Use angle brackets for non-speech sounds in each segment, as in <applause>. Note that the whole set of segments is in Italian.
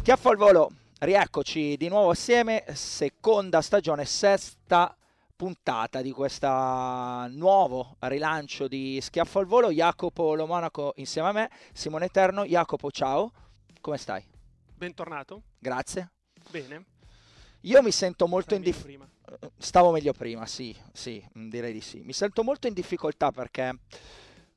Schiaffo al volo, rieccoci di nuovo assieme, seconda stagione, sesta puntata di questo nuovo rilancio di Schiaffo al volo. Jacopo Lo Monaco insieme a me, Simone Eterno. Jacopo, ciao, come stai? Bentornato. Grazie. Bene. Io mi sento molto in difficoltà. Stavo meglio prima, sì, sì, mm, direi di sì. Mi sento molto in difficoltà perché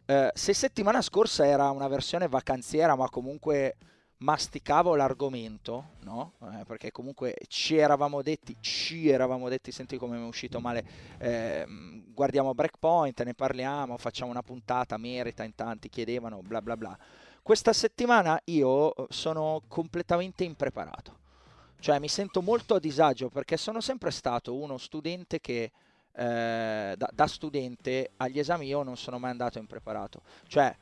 eh, se settimana scorsa era una versione vacanziera, ma comunque masticavo l'argomento, no? Eh, perché comunque ci eravamo detti, ci eravamo detti, senti come mi è uscito male, ehm, guardiamo Breakpoint, ne parliamo, facciamo una puntata, merita in tanti, chiedevano, bla bla bla. Questa settimana io eh, sono completamente impreparato. Cioè mi sento molto a disagio perché sono sempre stato uno studente che eh, da, da studente agli esami io non sono mai andato impreparato. Cioè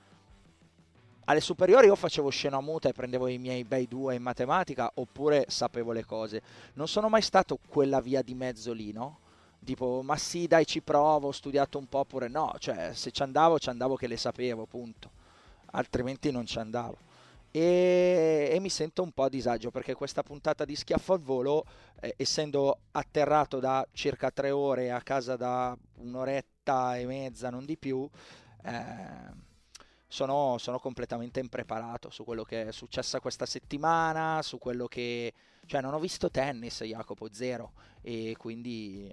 alle superiori io facevo scena muta e prendevo i miei bei due in matematica oppure sapevo le cose. Non sono mai stato quella via di mezzo lì, no? Tipo, ma sì, dai, ci provo, ho studiato un po' oppure no. Cioè, se ci andavo, ci andavo che le sapevo, punto. Altrimenti non ci andavo e, e mi sento un po' a disagio perché questa puntata di schiaffo al volo, eh, essendo atterrato da circa tre ore a casa da un'oretta e mezza, non di più, eh, sono, sono completamente impreparato su quello che è successo questa settimana, su quello che... cioè non ho visto tennis, Jacopo, zero, e quindi,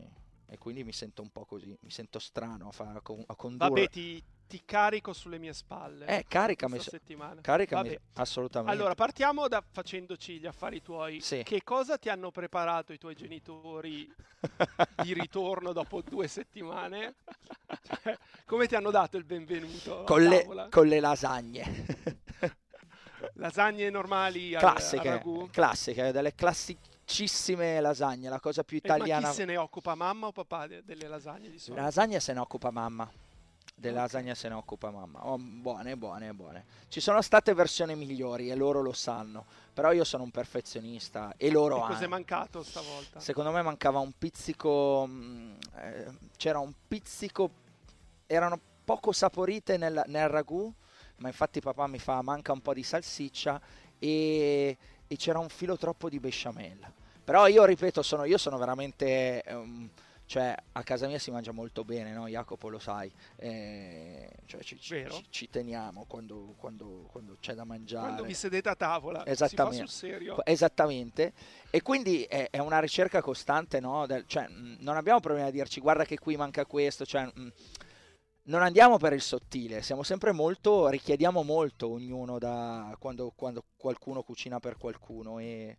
e quindi mi sento un po' così, mi sento strano a, fa- a con- a condurre. Vabbè, ti, ti carico sulle mie spalle. Eh, caricami, questa settimana. caricami Vabbè. assolutamente. Allora, partiamo da facendoci gli affari tuoi. Sì. Che cosa ti hanno preparato i tuoi genitori <laughs> di ritorno dopo due settimane? Cioè, come ti hanno dato il benvenuto con, le, con le lasagne. Lasagne normali al, classiche, al ragù? classiche, delle classicissime lasagne, la cosa più Eh, ma italiana. chi se ne occupa, mamma o papà de- delle lasagne di La solito? lasagna se ne occupa mamma. Delle Ok. lasagne se ne occupa mamma. Oh, buone, buone, buone. Ci sono state versioni migliori e loro lo sanno. Però io sono un perfezionista e loro E anche. cos'è mancato stavolta? Secondo me mancava un pizzico. mm, eh, c'era un pizzico. Erano poco saporite nel, nel ragù. Ma infatti papà mi fa manca un po' di salsiccia e, e c'era un filo troppo di besciamella. Però io ripeto, sono, io sono veramente. ehm, cioè, a casa mia si mangia molto bene, no? Jacopo lo sai. Eh, cioè, ci, ci- ci- teniamo quando, quando- quando c'è da mangiare. Quando vi sedete a tavola, Esattamente. sul serio. Qu- Esattamente, e quindi è, è una ricerca costante, no? Del- cioè, mh, non abbiamo problemi a dirci guarda che qui manca questo, cioè, mh, non andiamo per il sottile, siamo sempre molto, richiediamo molto ognuno da quando, quando qualcuno cucina per qualcuno e,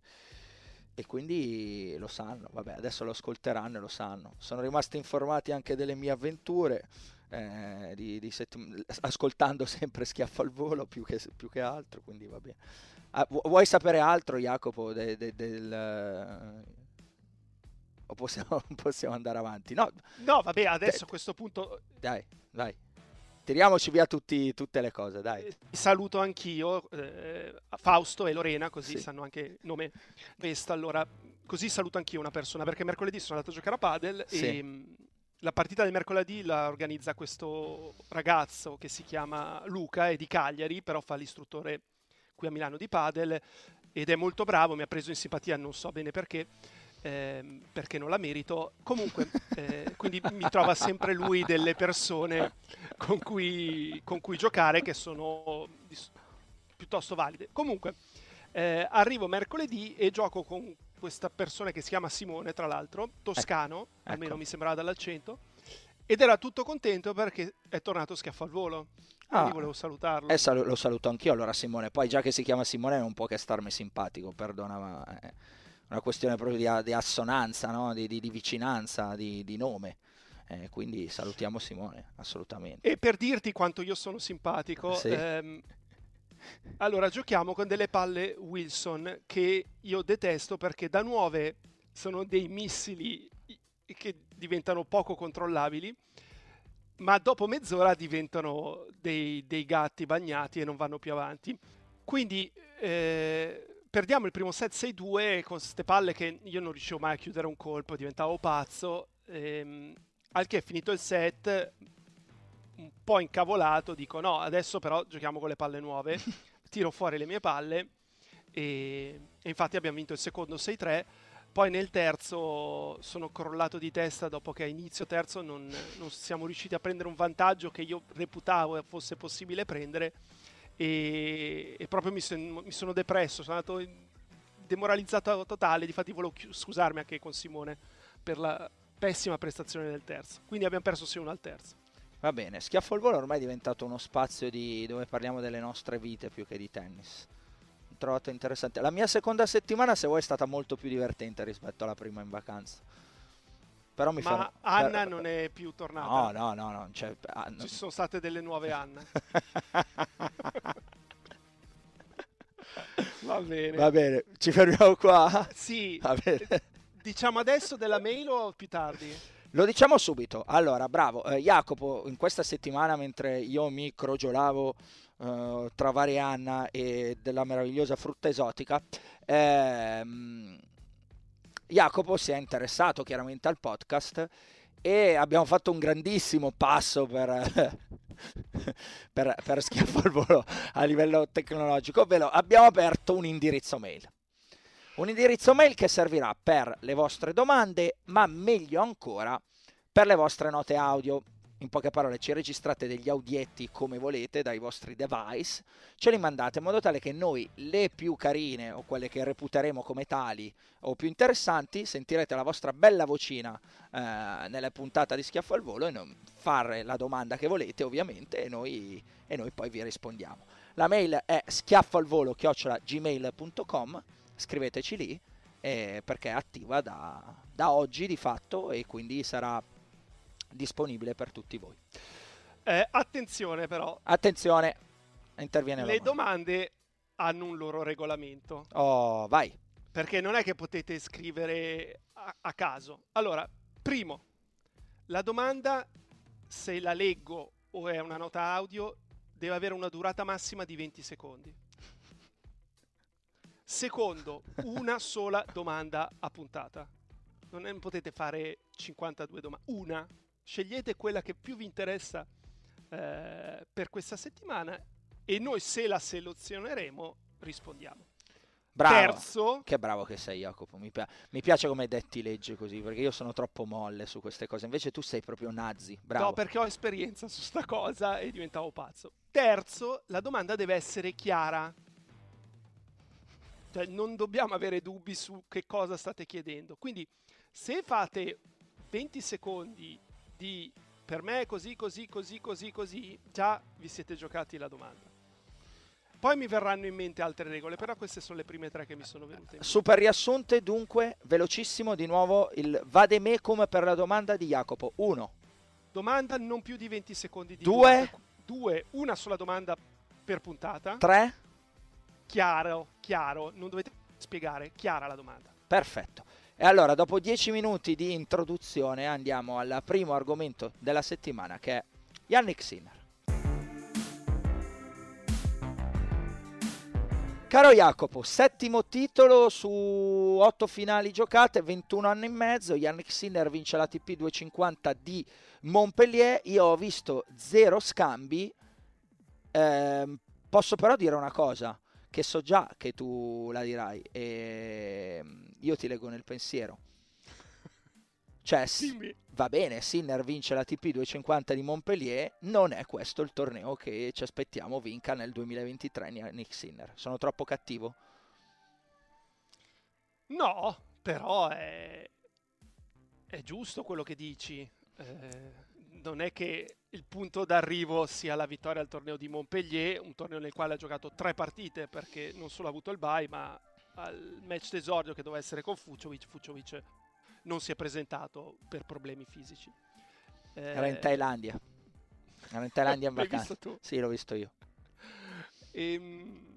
e quindi lo sanno, vabbè, adesso lo ascolteranno e lo sanno. Sono rimasti informati anche delle mie avventure. eh, di- di settim- ascoltando sempre schiaffo al volo più che, più che altro, quindi va bene. Ah, vu- vuoi sapere altro, Jacopo, de- de- del... O possiamo, <laughs> possiamo andare avanti? No, No, vabbè, adesso a questo punto dai, dai. Tiriamoci via tutti- tutte le cose, dai. eh, saluto anch'io eh, Fausto e Lorena, così Sì. sanno anche il nome Vesta. Allora, così saluto anch'io una persona perché mercoledì sono andato a giocare a padel Sì. e mh, la partita del mercoledì la organizza questo ragazzo che si chiama Luca, è di Cagliari, però fa l'istruttore qui a Milano di padel ed è molto bravo, mi ha preso in simpatia, non so bene perché. Ehm, perché non la merito comunque eh, quindi mi trova sempre lui delle persone con cui, con cui giocare che sono piuttosto valide. Comunque, Eh, arrivo mercoledì e gioco con questa persona che si chiama Simone, tra l'altro, toscano, ecco. almeno mi sembrava dall'accento, ed era tutto contento perché è tornato schiaffo al volo. Ah. volevo salutarlo. Eh, salu- lo saluto anch'io allora Simone. Poi già che si chiama Simone non può che starmi simpatico, perdona, ma è una questione proprio di, di assonanza, no? di, di- di vicinanza, di, di nome. Eh, quindi salutiamo Simone, assolutamente. E per dirti quanto io sono simpatico, Sì. ehm, allora giochiamo con delle palle Wilson che io detesto perché da nuove sono dei missili che diventano poco controllabili, ma dopo mezz'ora diventano dei, dei gatti bagnati e non vanno più avanti. Quindi eh, perdiamo il primo set 6-2 con queste palle che io non riuscivo mai a chiudere un colpo, diventavo pazzo. ehm, al che finito il set, un po' incavolato, dico no, adesso però giochiamo con le palle nuove, <laughs> tiro fuori le mie palle e, e infatti abbiamo vinto il secondo 6-3. Poi nel terzo sono crollato di testa dopo che a inizio terzo non, non siamo riusciti a prendere un vantaggio che io reputavo fosse possibile prendere e, e proprio mi, son- mi sono depresso, sono andato demoralizzato totale, difatti volevo chi- scusarmi anche con Simone per la pessima prestazione del terzo. Quindi abbiamo perso 6-1 al terzo. Va bene, Schiaffo al volo ormai è diventato uno spazio di- dove parliamo delle nostre vite più che di tennis. Trovato interessante. La mia seconda settimana, se vuoi, è stata molto più divertente rispetto alla prima in vacanza. Però mi Ma fermo- Anna per- non è più tornata. No, no, no, no. Cioè, ah, no. Ci sono state delle nuove Anna. <laughs> Va bene. Va bene, ci fermiamo qua. Sì, Va bene. diciamo adesso della mail o più tardi? Lo diciamo subito. Allora, bravo. Eh, Jacopo, in questa settimana, mentre io mi crogiolavo eh, tra varie Anna e della meravigliosa frutta esotica, ehm, Jacopo si è interessato chiaramente al podcast e abbiamo fatto un grandissimo passo per, <laughs> per, per schiaffo al volo a livello tecnologico, ovvero abbiamo aperto un indirizzo mail. Un indirizzo mail che servirà per le vostre domande, ma meglio ancora per le vostre note audio. In poche parole, ci registrate degli audietti come volete dai vostri device, ce li mandate in modo tale che noi le più carine o quelle che reputeremo come tali o più interessanti sentirete la vostra bella vocina eh, nella puntata di Schiaffo al Volo e non fare la domanda che volete ovviamente e noi, e noi poi vi rispondiamo. La mail è schiaffalvolo-gmail.com scriveteci lì eh, perché è attiva da, da oggi di fatto e quindi sarà disponibile per tutti voi. Eh, attenzione però, Attenzione, interviene le Roma. domande hanno un loro regolamento. Oh, vai. Perché non è che potete scrivere a, a caso. Allora, primo, la domanda, se la leggo o è una nota audio, deve avere una durata massima di 20 secondi. Secondo, una sola domanda a puntata. Non è- potete fare 52 domande. Una. Scegliete quella che più vi interessa eh, per questa settimana e noi se la selezioneremo rispondiamo. Bravo. Terzo, Che bravo che sei Jacopo, mi, pia- mi piace come detti legge così, perché io sono troppo molle su queste cose, invece tu sei proprio nazi, bravo. No, perché ho esperienza su sta cosa e diventavo pazzo. Terzo, la domanda deve essere chiara. Cioè, non dobbiamo avere dubbi su che cosa state chiedendo. Quindi, se fate 20 secondi di per me è così, così, così, così, così, già vi siete giocati la domanda. Poi mi verranno in mente altre regole, però queste sono le prime tre che mi sono venute. Super riassunte, dunque, velocissimo, di nuovo il vademecum per la domanda di Jacopo. 1, Domanda non più di 20 secondi di Due. durata. Due, una sola domanda per puntata. 3, chiaro, chiaro, non dovete spiegare, chiara la domanda. perfetto. E allora, dopo 10 minuti di introduzione, andiamo al primo argomento della settimana, che è Yannick Sinner. Caro Jacopo, settimo titolo su 8 finali giocate, 21 anni e mezzo. Yannick Sinner vince la TP 250 di Montpellier. Io ho visto zero scambi. Ehm, posso però dire una cosa, che so già che tu la dirai e io ti leggo nel pensiero. Cioè, Dimmi. va bene, Sinner vince la TP 250 di Montpellier, non è questo il torneo che ci aspettiamo vinca nel 2023 Nick Sinner. Sono troppo cattivo? No, però è, è giusto quello che dici. Eh, non è che il punto d'arrivo sia la vittoria al torneo di Montpellier, un torneo nel quale ha giocato tre partite perché non solo ha avuto il bye, ma al match d'esordio che doveva essere con Fuciovic, Fuciovic non si è presentato per problemi fisici. Eh, Era in Thailandia. Era in Thailandia in <laughs> vacanza. Sì, l'ho visto io. Ehm,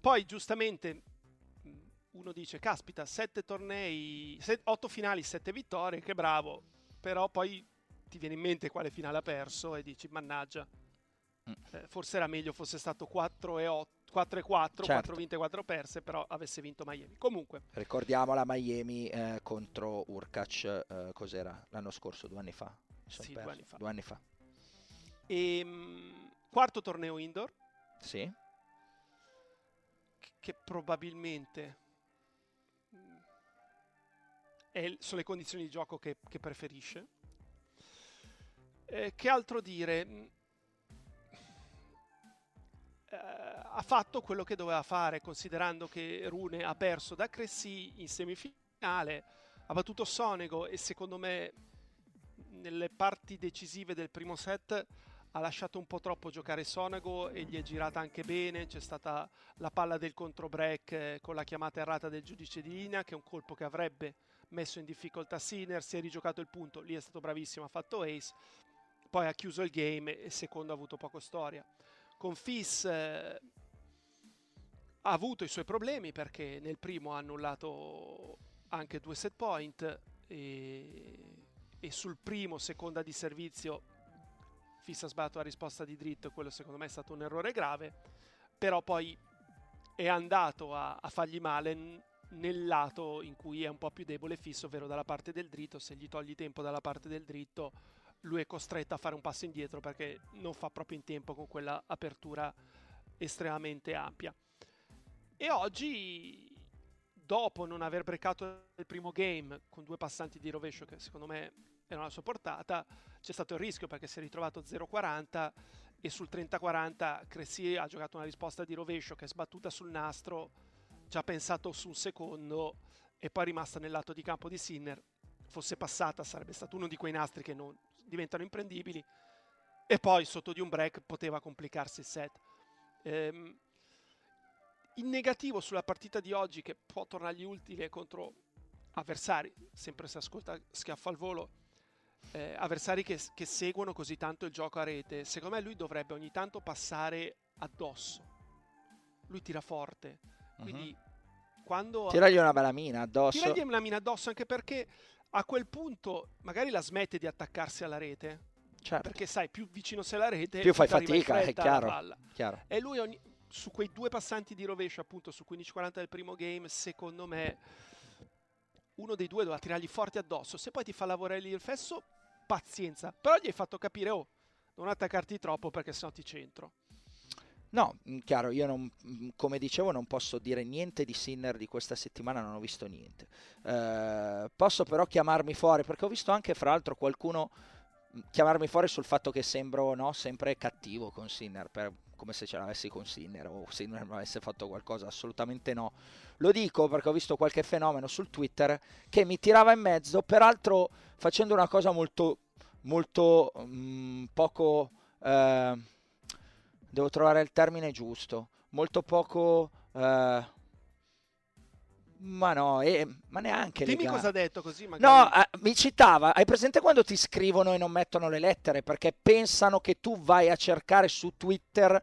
poi giustamente uno dice, caspita, sette tornei, set, otto finali, sette vittorie, che bravo. Però poi ti viene in mente quale finale ha perso e dici, mannaggia, mm. eh, forse era meglio fosse stato 4 e 8. 4 e 4, certo. 4 vinte e 4 perse, però avesse vinto Miami. Comunque. Ricordiamo la Miami eh, contro Urkac, eh, cos'era? L'anno scorso, due anni fa. Sì, due anni fa. Due anni fa. E, ehm, mh, quarto torneo indoor. Sì. Che, che probabilmente è, sono le condizioni di gioco che, che preferisce. Eh, che altro dire? Mm, eh, ha fatto quello che doveva fare, considerando che Rune ha perso da Cressy in semifinale, ha battuto Sonego e secondo me nelle parti decisive del primo set ha lasciato un po' troppo giocare Sonego e gli è girata anche bene, c'è stata la palla del contro break eh, con la chiamata errata del giudice di linea che è un colpo che avrebbe messo in difficoltà Sinner, si è rigiocato il punto, lì è stato bravissimo, ha fatto ace, poi ha chiuso il game e secondo ha avuto poco storia. Con Fis eh, ha avuto i suoi problemi perché nel primo ha annullato anche due set point e, e sul primo seconda di servizio Fis ha sbagliato la risposta di dritto quello secondo me è stato un errore grave, però poi è andato a, a fargli male nel lato in cui è un po' più debole fisso, ovvero dalla parte del dritto, se gli togli tempo dalla parte del dritto, lui è costretto a fare un passo indietro perché non fa proprio in tempo con quella apertura estremamente ampia. E oggi, dopo non aver brecato il primo game con due passanti di rovescio che secondo me erano alla sua portata, c'è stato il rischio perché si è ritrovato 0-40 e sul 30-40 Cressy ha giocato una risposta di rovescio che è sbattuta sul nastro ci pensato su un secondo e poi è rimasta nel lato di campo di Sinner. Fosse passata sarebbe stato uno di quei nastri che non diventano imprendibili e poi sotto di un break poteva complicarsi il set. Ehm, in negativo sulla partita di oggi che può tornargli utile contro avversari, sempre se ascolta schiaffo al volo, eh, avversari che, che seguono così tanto il gioco a rete, secondo me lui dovrebbe ogni tanto passare addosso. Lui tira forte, quindi uh-huh. quando... Tiragli una bella mina addosso. Tiragli una mina addosso anche perché a quel punto magari la smette di attaccarsi alla rete. Certo. Perché sai, più vicino sei alla rete, più fai fatica, è chiaro, chiaro. E lui ogni, su quei due passanti di rovescio, appunto su 15-40 del primo game, secondo me uno dei due doveva tirargli forte addosso. Se poi ti fa lavorare lì il fesso, pazienza. Però gli hai fatto capire, oh, non attaccarti troppo perché sennò ti centro. No, mm, chiaro, io non, mm, come dicevo non posso dire niente di Sinner di questa settimana, non ho visto niente. Eh, posso però chiamarmi fuori, perché ho visto anche fra l'altro qualcuno mm, chiamarmi fuori sul fatto che sembro no, sempre cattivo con Sinner, per, come se ce l'avessi con Sinner o Sinner mi avesse fatto qualcosa, assolutamente no. Lo dico perché ho visto qualche fenomeno sul Twitter che mi tirava in mezzo, peraltro facendo una cosa molto, molto mh, poco... Eh, devo trovare il termine giusto, molto poco... Uh, ma no, eh, ma neanche Dimmi legale. cosa ha detto così magari. No, eh, mi citava, hai presente quando ti scrivono e non mettono le lettere perché pensano che tu vai a cercare su Twitter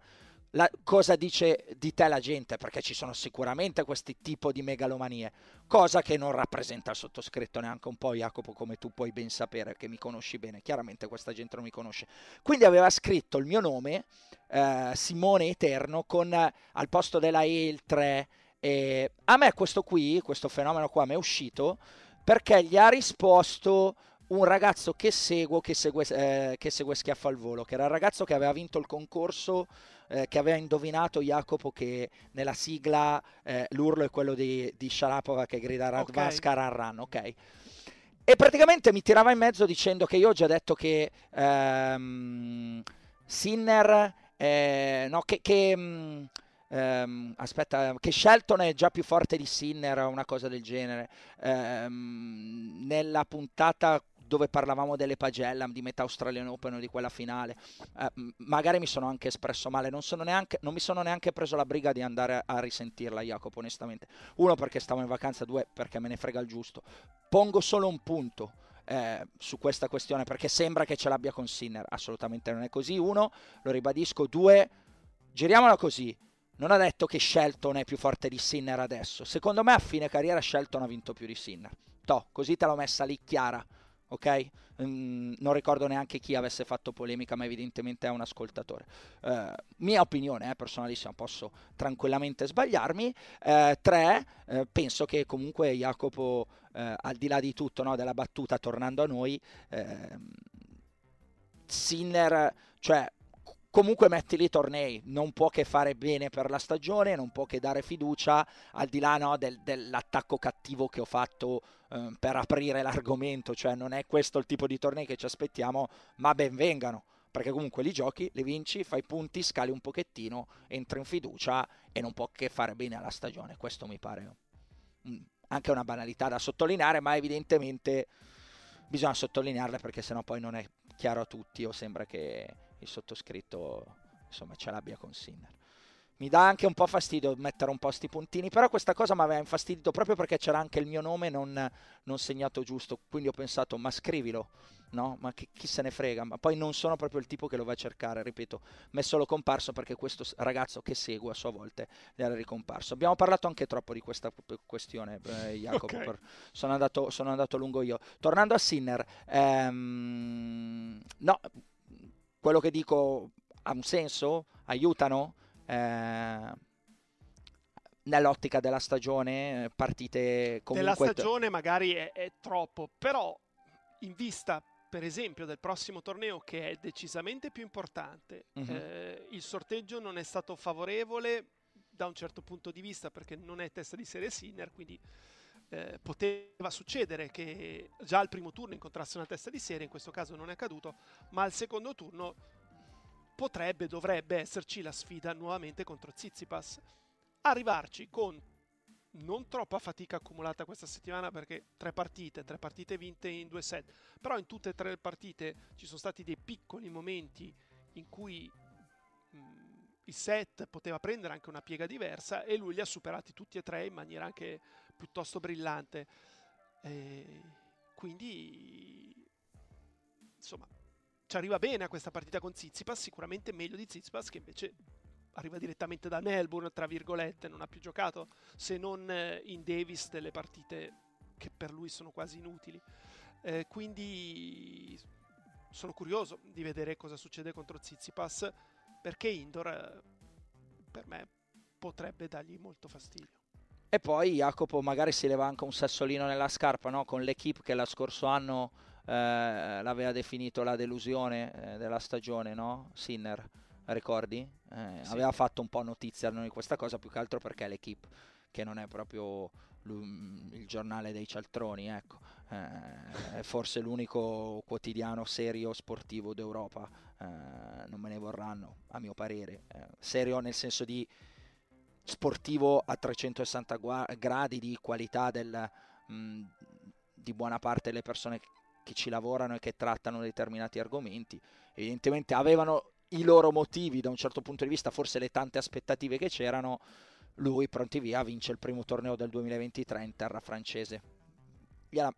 la, cosa dice di te la gente, perché ci sono sicuramente questi tipi di megalomanie, cosa che non rappresenta il sottoscritto neanche un po', Jacopo, come tu puoi ben sapere, che mi conosci bene, chiaramente questa gente non mi conosce. Quindi aveva scritto il mio nome, eh, Simone Eterno, con al posto della E il 3. E a me questo qui, questo fenomeno qua mi è uscito perché gli ha risposto un ragazzo che seguo, che segue, eh, che segue Schiaffo al Volo, che era il ragazzo che aveva vinto il concorso, eh, che aveva indovinato Jacopo che nella sigla eh, l'urlo è quello di, di Sharapova che grida Radvanskar okay. Run, ok? E praticamente mi tirava in mezzo dicendo che io ho già detto che ehm, Sinner, eh, no, che, che mh, mm, ehm, aspetta, che Shelton è già più forte di Sinner, una cosa del genere. Ehm, nella puntata dove parlavamo delle Pagellam di metà Australian Open o di quella finale. Eh, magari mi sono anche espresso male, non, neanche, non, mi sono neanche preso la briga di andare a, a risentirla, Jacopo, onestamente. Uno perché stavo in vacanza, due perché me ne frega il giusto. Pongo solo un punto. Eh, su questa questione perché sembra che ce l'abbia con Sinner, assolutamente non è così. Uno, lo ribadisco, due, giriamola così. Non ha detto che Shelton è più forte di Sinner adesso. Secondo me a fine carriera Shelton ha vinto più di Sinner. Toh, così te l'ho messa lì chiara ok? Mm, non ricordo neanche chi avesse fatto polemica, ma evidentemente è un ascoltatore. Uh, mia opinione, eh, personalissima, posso tranquillamente sbagliarmi. Uh, tre, uh, penso che comunque Jacopo, al di là di tutto, no, della battuta, tornando a noi, ehm, Sinner, cioè comunque metti lì tornei, non può che fare bene per la stagione, non può che dare fiducia, al di là no, del, dell'attacco cattivo che ho fatto eh, per aprire l'argomento, cioè non è questo il tipo di tornei che ci aspettiamo, ma ben vengano, perché comunque li giochi, li vinci, fai punti, scali un pochettino, entri in fiducia e non può che fare bene alla stagione, questo mi pare mm, anche una banalità da sottolineare, ma evidentemente bisogna sottolinearle perché sennò poi non è chiaro a tutti o sembra che il sottoscritto insomma ce l'abbia con Sinner. Mi dà anche un po' fastidio mettere un po' sti puntini, però questa cosa mi aveva infastidito proprio perché c'era anche il mio nome non, non segnato giusto, quindi ho pensato ma scrivilo, no? Ma chi, chi, se ne frega, ma poi non sono proprio il tipo che lo va a cercare, ripeto, mi è solo comparso perché questo ragazzo che seguo a sua volta era ricomparso. Abbiamo parlato anche troppo di questa questione, eh, Jacopo, <laughs> okay. per, sono, andato, sono, andato, lungo io. Tornando a Sinner, ehm, no, quello che dico ha un senso? Aiutano? Eh, nell'ottica della stagione, partite comunque... Della stagione magari è, è troppo, però in vista per esempio del prossimo torneo che è decisamente più importante, uh-huh. eh, il sorteggio non è stato favorevole da un certo punto di vista perché non è testa di serie Sinner, quindi eh, poteva succedere che già al primo turno incontrasse una testa di serie, in questo caso non è accaduto, ma al secondo turno potrebbe, dovrebbe esserci la sfida nuovamente contro Zizipas. Arrivarci con non troppa fatica accumulata questa settimana perché tre partite, tre partite vinte in due set, però in tutte e tre le partite ci sono stati dei piccoli momenti in cui mh, il set poteva prendere anche una piega diversa e lui li ha superati tutti e tre in maniera anche piuttosto brillante. E quindi, insomma, ci arriva bene a questa partita con Zizipas, sicuramente meglio di Zizipas che invece arriva direttamente da Melbourne, tra virgolette, non ha più giocato se non eh, in Davis delle partite che per lui sono quasi inutili. Eh, quindi sono curioso di vedere cosa succede contro Zizipas perché indoor eh, per me potrebbe dargli molto fastidio. E poi Jacopo magari si leva anche un sassolino nella scarpa no? con l'equipe che lo scorso anno eh, l'aveva definito la delusione eh, della stagione, no? Sinner, ricordi? Eh, sì. Aveva fatto un po' notizia di questa cosa più che altro perché l'equipe che non è proprio il giornale dei cialtroni, ecco. Eh, è forse l'unico quotidiano serio sportivo d'Europa, eh, non me ne vorranno, a mio parere. Eh, serio nel senso di sportivo a 360 gu- gradi di qualità del, mh, di buona parte delle persone che ci lavorano e che trattano determinati argomenti. Evidentemente avevano i loro motivi da un certo punto di vista, forse le tante aspettative che c'erano lui pronti via vince il primo torneo del 2023 in terra francese. Gliela,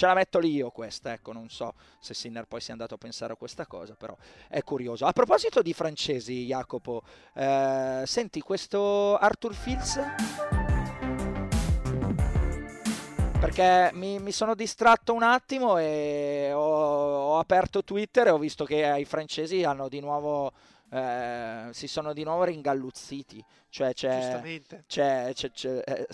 ce la metto lì io questa, ecco, non so se Sinner poi sia andato a pensare a questa cosa, però è curioso. A proposito di francesi, Jacopo, eh, senti questo Arthur Fields? Perché mi, mi, sono distratto un attimo e ho, ho aperto Twitter e ho visto che i francesi hanno di nuovo eh, si sono di nuovo ringalluzziti. Cioè c'è, c'è, c'è, c'è eh,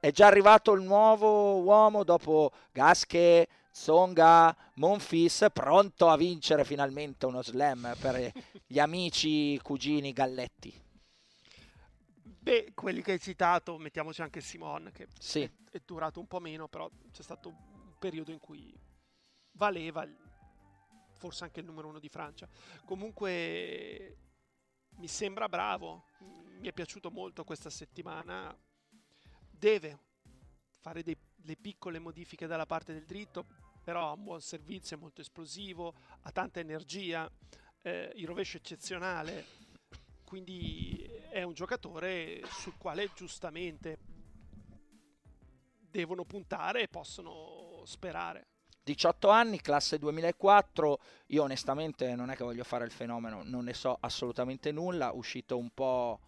è già arrivato il nuovo uomo dopo Gasche, Zonga, Monfis, pronto a vincere finalmente uno slam per gli amici cugini Galletti. Beh, quelli che hai citato, mettiamoci anche Simon, che sì. è, è durato un po' meno, però c'è stato un periodo in cui valeva forse anche il numero uno di Francia. Comunque mi sembra bravo, mi è piaciuto molto questa settimana. Deve fare delle piccole modifiche dalla parte del dritto, però ha un buon servizio, è molto esplosivo, ha tanta energia, eh, il rovescio eccezionale, quindi è un giocatore sul quale giustamente devono puntare e possono sperare. 18 anni, classe 2004, io onestamente non è che voglio fare il fenomeno, non ne so assolutamente nulla, uscito un po'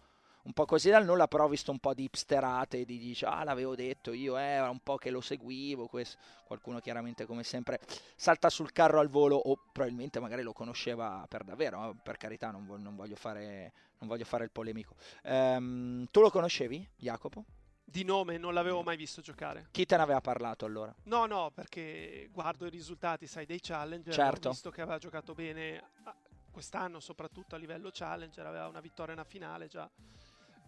un po' così dal nulla, però ho visto un po' di hipsterate, di dice, ah l'avevo detto io, eh, era un po' che lo seguivo, questo. qualcuno chiaramente come sempre salta sul carro al volo o probabilmente magari lo conosceva per davvero, eh, per carità non, vo- non, voglio, fare, non voglio, fare, il polemico. Um, tu lo conoscevi, Jacopo? Di nome non l'avevo mai visto giocare. Chi te ne aveva parlato allora? No, no, perché guardo i risultati, sai, dei Challenger, certo. ho visto che aveva giocato bene quest'anno, soprattutto a livello Challenger, aveva una vittoria e una finale già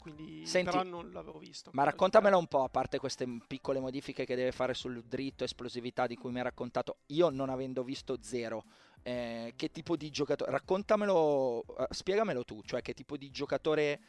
quindi Senti, però non l'avevo visto. Ma raccontamelo un po', a parte queste piccole modifiche che deve fare sul dritto, esplosività di cui mi hai raccontato, io non avendo visto zero, eh, che tipo di giocatore, raccontamelo, uh, spiegamelo tu, cioè che tipo di giocatore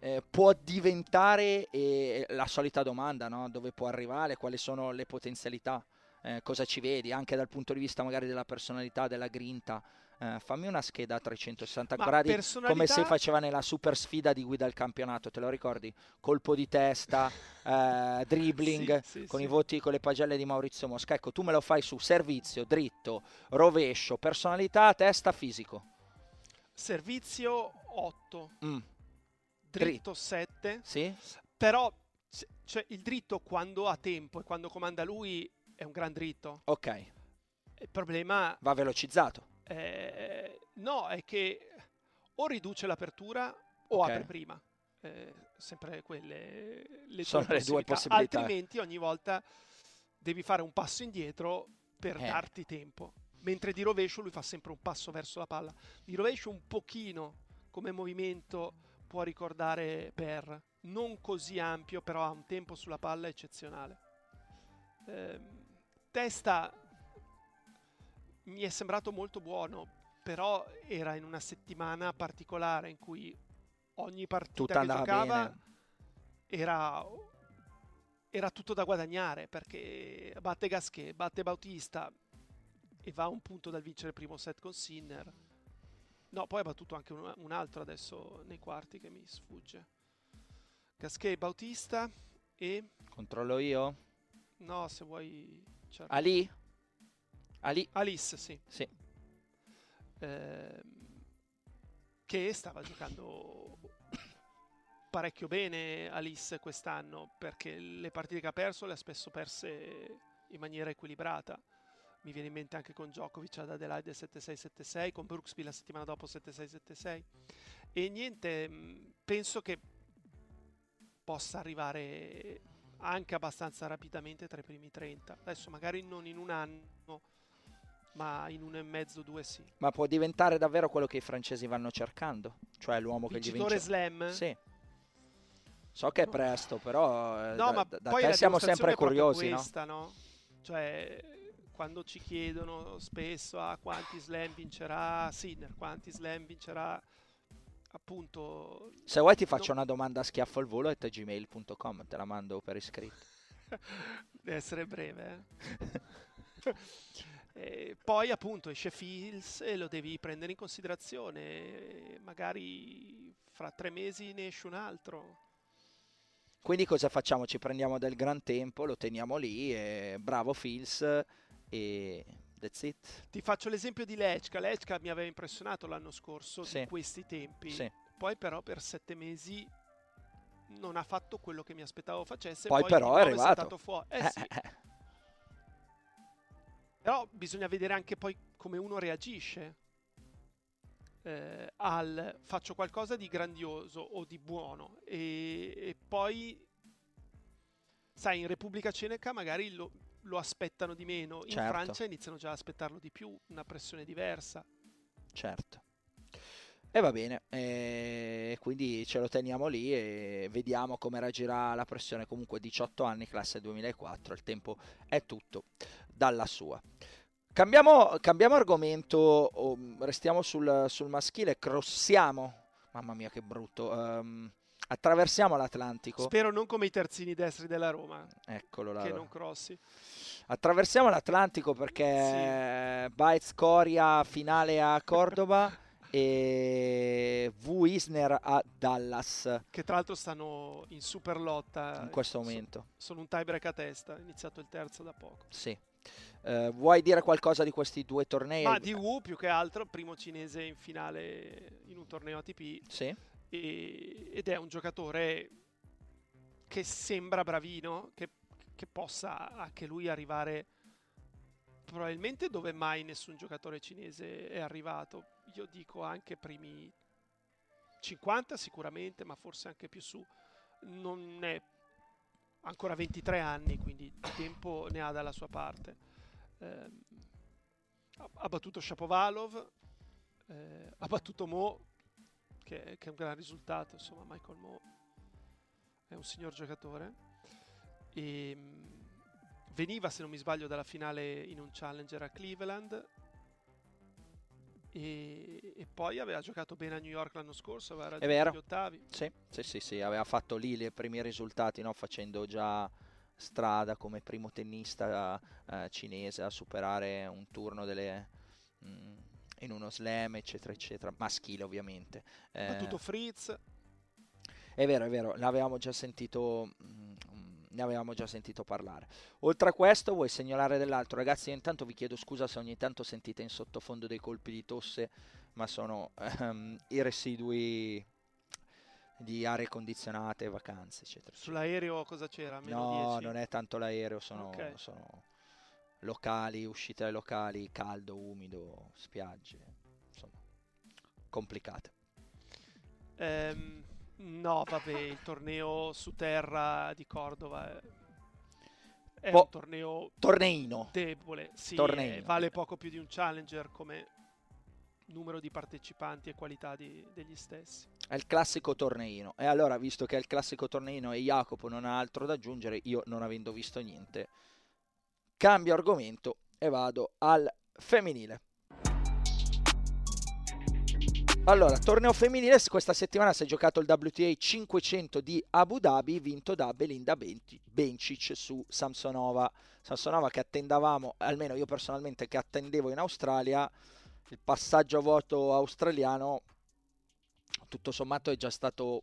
eh, può diventare e la solita domanda, no? dove può arrivare, quali sono le potenzialità, eh, cosa ci vedi, anche dal punto di vista magari della personalità, della grinta. Eh, fammi una scheda a 360 Ma gradi personalità... come si faceva nella super sfida di guida al campionato, te lo ricordi? Colpo di testa, <laughs> eh, dribbling sì, sì, con sì. i voti con le pagelle di Maurizio Mosca. Ecco, tu me lo fai su servizio, dritto, rovescio, personalità, testa, fisico. Servizio 8. Mm. Dritto 7. Sì. Però cioè, il dritto quando ha tempo e quando comanda lui è un gran dritto. Ok. Il problema... Va velocizzato. Eh, no, è che o riduce l'apertura o okay. apre prima. Eh, sempre quelle le sono le due possibilità. Altrimenti ogni volta devi fare un passo indietro per eh. darti tempo. Mentre di rovescio lui fa sempre un passo verso la palla. Di rovescio un pochino come movimento può ricordare per non così ampio, però ha un tempo sulla palla eccezionale. Eh, testa mi è sembrato molto buono, però era in una settimana particolare in cui ogni partita Tutta che giocava era, era, tutto da guadagnare perché batte Gasquet, batte Bautista e va a un punto dal vincere il primo set con Sinner. No, poi ha battuto anche un, un altro adesso nei quarti che mi sfugge. Gasquet, Bautista e... Controllo io? No, se vuoi... Ali? Ali. Alice, sì. sì. Eh, che stava giocando parecchio bene Alice quest'anno perché le partite che ha perso le ha spesso perse in maniera equilibrata. Mi viene in mente anche con Djokovic ad Adelaide 7-6-7-6, con Brooksby la settimana dopo 7-6-7-6. E niente, mm, penso che possa arrivare anche abbastanza rapidamente tra i primi 30. Adesso magari non in un anno, ma in uno e mezzo, due sì. Ma può diventare davvero quello che i francesi vanno cercando? Cioè l'uomo che gli vince... slam? Sì. So che è presto, però eh, no, da, ma da poi te siamo sempre curiosi, questa, no? no? Cioè, quando ci chiedono spesso a ah, quanti slam vincerà Sinner, quanti slam vincerà appunto... Se vuoi ti faccio no... una domanda a schiaffo al volo at gmail.com, te la mando per iscritto. <laughs> Deve essere breve, eh? <laughs> E poi appunto esce Fields e lo devi prendere in considerazione, magari fra tre mesi ne esce un altro. Quindi cosa facciamo? Ci prendiamo del gran tempo, lo teniamo lì e bravo Fields e that's it. Ti faccio l'esempio di Lechka. Lechka mi aveva impressionato l'anno scorso sì. di questi tempi. Sì. Poi però per sette mesi non ha fatto quello che mi aspettavo facesse. Poi, poi però è arrivato. Fuori. Eh, sì. <laughs> Però bisogna vedere anche poi come uno reagisce eh, al faccio qualcosa di grandioso o di buono e, e poi, sai, in Repubblica Ceneca magari lo, lo aspettano di meno, in certo. Francia iniziano già a aspettarlo di più, una pressione diversa. Certo. E va bene, e quindi ce lo teniamo lì e vediamo come reagirà la pressione. Comunque 18 anni, classe 2004, il tempo è tutto dalla sua. Cambiamo, cambiamo argomento, oh, restiamo sul, sul, maschile, crossiamo, mamma mia che brutto, um, Attraversiamo l'Atlantico. Spero non come i terzini destri della Roma, Eccolo là. che non crossi. Attraversiamo l'Atlantico perché Baez Coria finale a Cordoba <laughs> e V. Isner a Dallas Che tra l'altro stanno in super lotta. in questo momento. sono un tiebreak a testa, è iniziato il terzo da poco. Sì. Eh, vuoi dire qualcosa di questi due tornei? Ma di Wu più che altro, primo cinese in finale in un torneo ATP Sì. e- ed è un giocatore che sembra bravino, che, che possa anche lui arrivare probabilmente dove mai nessun giocatore cinese è arrivato. Io dico anche primi 50 sicuramente, ma forse anche più su. Non è ancora 23 anni, quindi di tempo ne ha dalla sua parte. Ehm, ha, battuto Shapovalov, eh, ha battuto Mo, che, che è un gran risultato, insomma Michael Mo è un signor giocatore. E, mh, veniva, se non mi sbaglio, dalla finale in un challenger a Cleveland. E, e poi aveva giocato bene a New York l'anno scorso, aveva raggiunto gli ottavi. Sì, sì, sì, sì, aveva fatto lì i primi risultati, no? facendo già strada come primo tennista eh, cinese a superare un turno delle, mm, in uno slam, eccetera, eccetera, maschile ovviamente. Eh, battuto Fritz, È vero, è vero, l'avevamo già sentito, mm, ne avevamo già sentito parlare. Oltre a questo, vuoi segnalare dell'altro? Ragazzi, io intanto vi chiedo scusa se ogni tanto sentite in sottofondo dei colpi di tosse, ma sono <laughs> ehm, i residui di aree condizionate, vacanze, eccetera. sull'aereo cosa c'era? No, 10? non è tanto l'aereo, sono, Ok. sono locali, uscite locali, caldo, umido, spiagge, insomma, complicate. Ehm, no, vabbè, il torneo su terra di Cordova è, è Po- un torneo Torneino. debole. Sì, Torneino. eh, vale poco più di un challenger come numero di partecipanti e qualità di- degli stessi. È il classico torneino. E allora, visto che è il classico torneino e Jacopo non ha altro da aggiungere, io non avendo visto niente, cambio argomento e vado al femminile. Allora, torneo femminile, questa settimana si è giocato il WTA 500 di Abu Dhabi, vinto da Belinda Bencic su Samsonova. Samsonova che attendavamo, almeno io personalmente che attendevo in Australia, il passaggio a vuoto australiano tutto sommato è già stato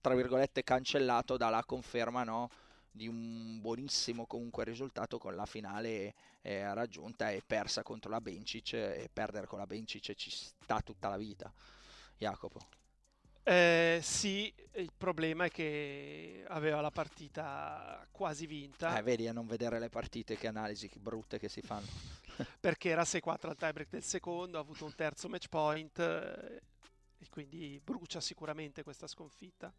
tra virgolette cancellato dalla conferma no, di un buonissimo comunque risultato con la finale eh, raggiunta e persa contro la Bencic e perdere con la Bencic ci sta tutta la vita. Jacopo. Eh, sì, il problema è che aveva la partita quasi vinta. Eh, vedi a non vedere le partite che analisi che brutte che si fanno <laughs> perché era 6-4 al tiebreak del secondo, ha avuto un terzo match point eh, e quindi brucia sicuramente questa sconfitta.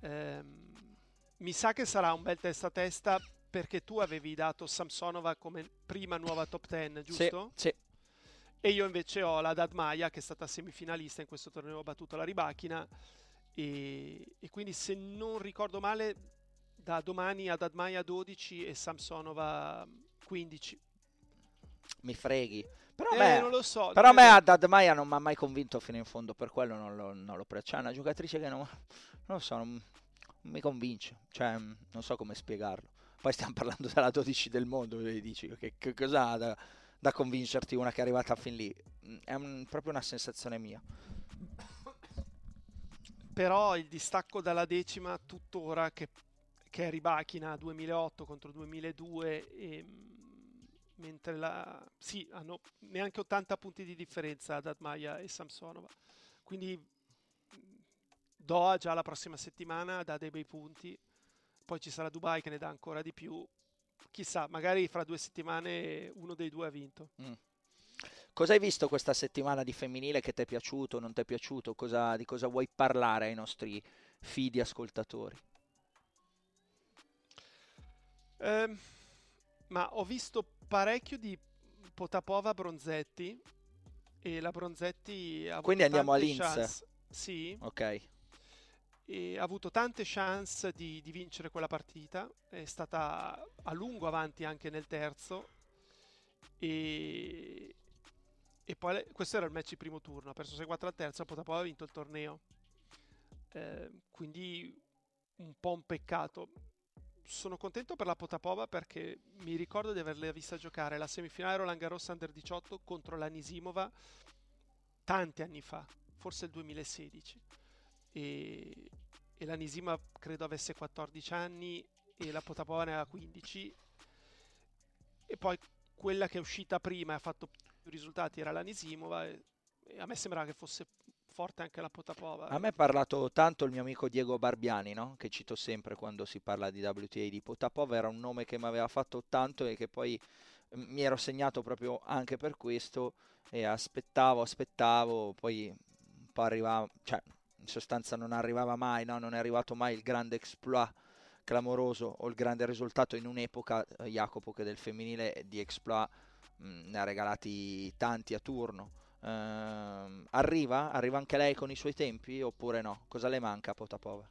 Ehm, mi sa che sarà un bel testa a testa perché tu avevi dato Samsonova come prima nuova top 10, giusto? sì, sì. E io invece ho la Dadmaia che è stata semifinalista in questo torneo, ha battuto la Ribachina e, e quindi se non ricordo male da domani a Dadmaia 12 e Samsonova 15. Mi freghi. Però a Eh, me, non lo so. però a me Haddad Maia non mi ha mai convinto fino in fondo per quello non lo, non lo pre- c'è una giocatrice che non, non lo so non, non mi convince. Cioè mm, non so come spiegarlo. Poi stiamo parlando della 12 del mondo e dici che, che cosa ha da, da convincerti una che è arrivata fin lì? Mm, è un- proprio una sensazione mia. Però il distacco dalla decima tuttora che, che è Ribachina 2008 contro 2002 e, mm, mentre la... sì, hanno neanche 80 punti di differenza Dadmaia e Samsonova. Quindi mm, Doha già la prossima settimana dà dei bei punti, poi ci sarà Dubai che ne dà ancora di più. Chissà, magari fra due settimane uno dei due ha vinto. Mm. Cosa hai visto questa settimana di femminile che ti è piaciuto, non ti è piaciuto? Cosa- di cosa vuoi parlare ai nostri fidi ascoltatori? Ehm, ma ho visto parecchio di Potapova Bronzetti e la Bronzetti ha Quindi andiamo a Linz. chance- Sì, Ok, e ha avuto tante chance di, di vincere quella partita, è stata a lungo avanti anche nel terzo e, e poi questo era il match di primo turno, ha perso 6-4 al terzo, Potapova ha vinto il torneo. Eh, quindi un po' un peccato. Sono contento per la Potapova perché mi ricordo di averla vista giocare la semifinale Roland Garros Under 18 contro la Nisimova tanti anni fa, forse il 2016. E, e la Nisimova credo avesse 14 anni e la Potapova ne aveva 15. E poi quella che è uscita prima e ha fatto più risultati era la Nisimova e, e a me sembrava che fosse forte anche la Potapova. A me ha parlato tanto il mio amico Diego Barbiani, no? che cito sempre quando si parla di WTA di Potapova, era un nome che mi aveva fatto tanto e che poi mm, mi ero segnato proprio anche per questo e aspettavo, aspettavo, poi un po' arrivava, cioè in sostanza non arrivava mai, no? non è arrivato mai il grande exploit clamoroso o il grande risultato in un'epoca, eh, Jacopo, che del femminile di exploit mh, mm, ne ha regalati tanti a turno. Uh, arriva? Arriva anche lei con i suoi tempi oppure no? Cosa le manca a Potapova?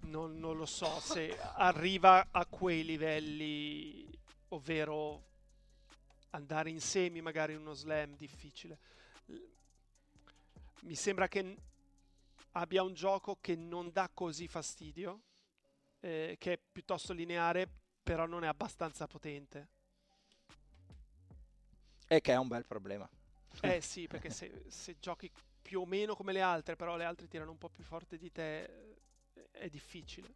Non, non lo so se arriva a quei livelli, ovvero andare in semi magari in uno slam difficile. Mi sembra che abbia un gioco che non dà così fastidio, eh, che è piuttosto lineare, però non è abbastanza potente. E che è un bel problema. Eh sì, perché se, se, giochi più o meno come le altre, però le altre tirano un po' più forte di te, è difficile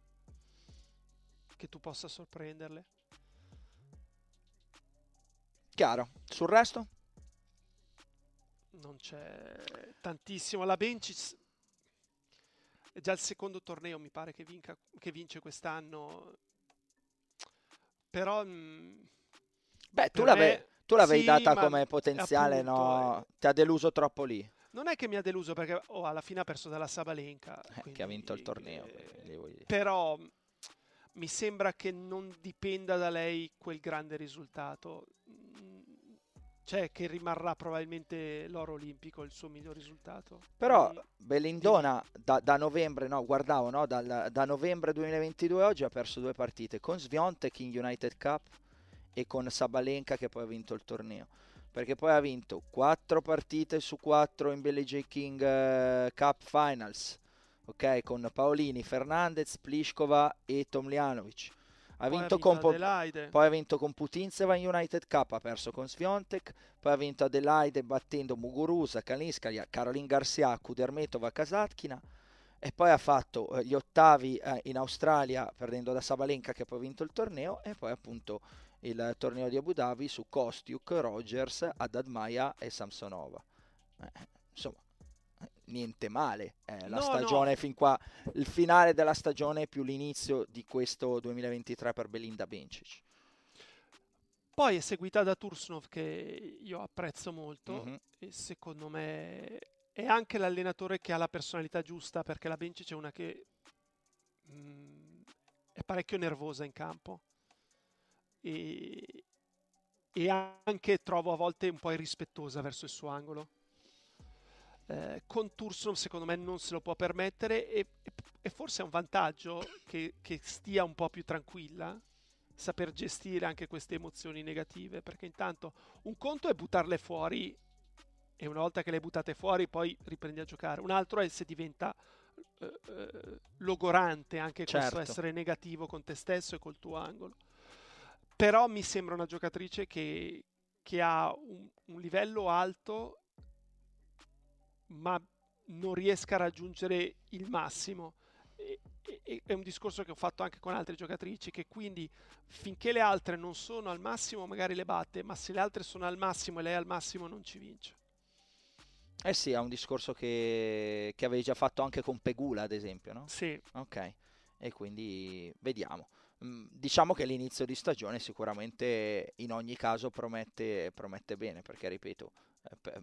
che tu possa sorprenderle. Chiaro. Sul resto? Non c'è tantissimo. La Bencis è già il secondo torneo, mi pare, che, vinca, che vince quest'anno. Però... Mm, Beh, tu, l'avevi, me... tu l'avevi sì, data come potenziale, appunto, no? Eh. Ti ha deluso troppo lì. Non è che mi ha deluso perché oh, alla fine ha perso dalla Sabalenka. Eh, quindi, che ha vinto il torneo. Eh, però mi sembra che non dipenda da lei quel grande risultato. Cioè che rimarrà probabilmente l'oro olimpico il suo miglior risultato. Però Quindi... Belindona da, da, novembre, no, guardavo, no, dal, da novembre 2022 oggi ha perso due partite con Sviontek in United Cup e con Sabalenka che poi ha vinto il torneo. Perché poi ha vinto quattro partite su quattro in Billie J. King uh, Cup Finals, ok, con Paolini, Fernandez, Pliskova e Tomljanovic ha vinto, con po- poi ha vinto con Putinzeva in United Cup, ha perso con Sviontek, poi ha vinto Adelaide battendo Muguruza, Kalinskaya, Caroline Garcia, Kudermetova, Kasatkina e poi ha fatto eh, gli ottavi eh, in Australia perdendo da Sabalenka che poi ha vinto il torneo e poi appunto il torneo di Abu Dhabi su Kostiuk, Rogers, Haddad Maya e Samsonova. Eh, insomma, niente male. Eh, la no, stagione no. fin qua, il finale della stagione più l'inizio di questo 2023 per Belinda Bencic. Poi è seguita da Tursnov che io apprezzo molto mm-hmm. e secondo me è anche l'allenatore che ha la personalità giusta perché la Bencic è una che mh, mm, è parecchio nervosa in campo e, e anche trovo a volte un po' irrispettosa verso il suo angolo. Eh, con Tursum secondo me non se lo può permettere e, e forse è un vantaggio che, che, stia un po' più tranquilla saper gestire anche queste emozioni negative perché intanto un conto è buttarle fuori e una volta che le buttate fuori poi riprendi a giocare. Un altro è se diventa eh, eh, logorante anche certo. questo essere negativo con te stesso e col tuo angolo però mi sembra una giocatrice che, che ha un, un livello alto ma non riesca a raggiungere il massimo. E, e, è un discorso che ho fatto anche con altre giocatrici, che quindi finché le altre non sono al massimo magari le batte, ma se le altre sono al massimo e lei al massimo non ci vince. Eh sì, è un discorso che, che avevi già fatto anche con Pegula, ad esempio, no? Sì. Ok, e quindi vediamo. Mm, diciamo che l'inizio di stagione sicuramente in ogni caso promette, promette bene, perché ripeto, eh,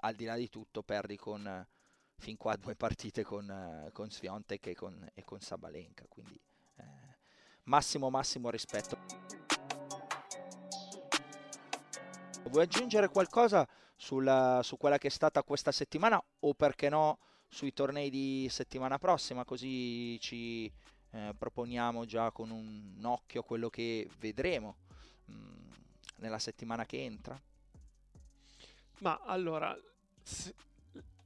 al di là di tutto perdi con fin qua due partite con, con Sviontek e con, e con Sabalenka, quindi eh, massimo massimo rispetto. Vuoi aggiungere qualcosa sulla, su quella che è stata questa settimana o perché no sui tornei di settimana prossima così ci eh, proponiamo già con un occhio quello che vedremo mh, mm, nella settimana che entra? Ma allora,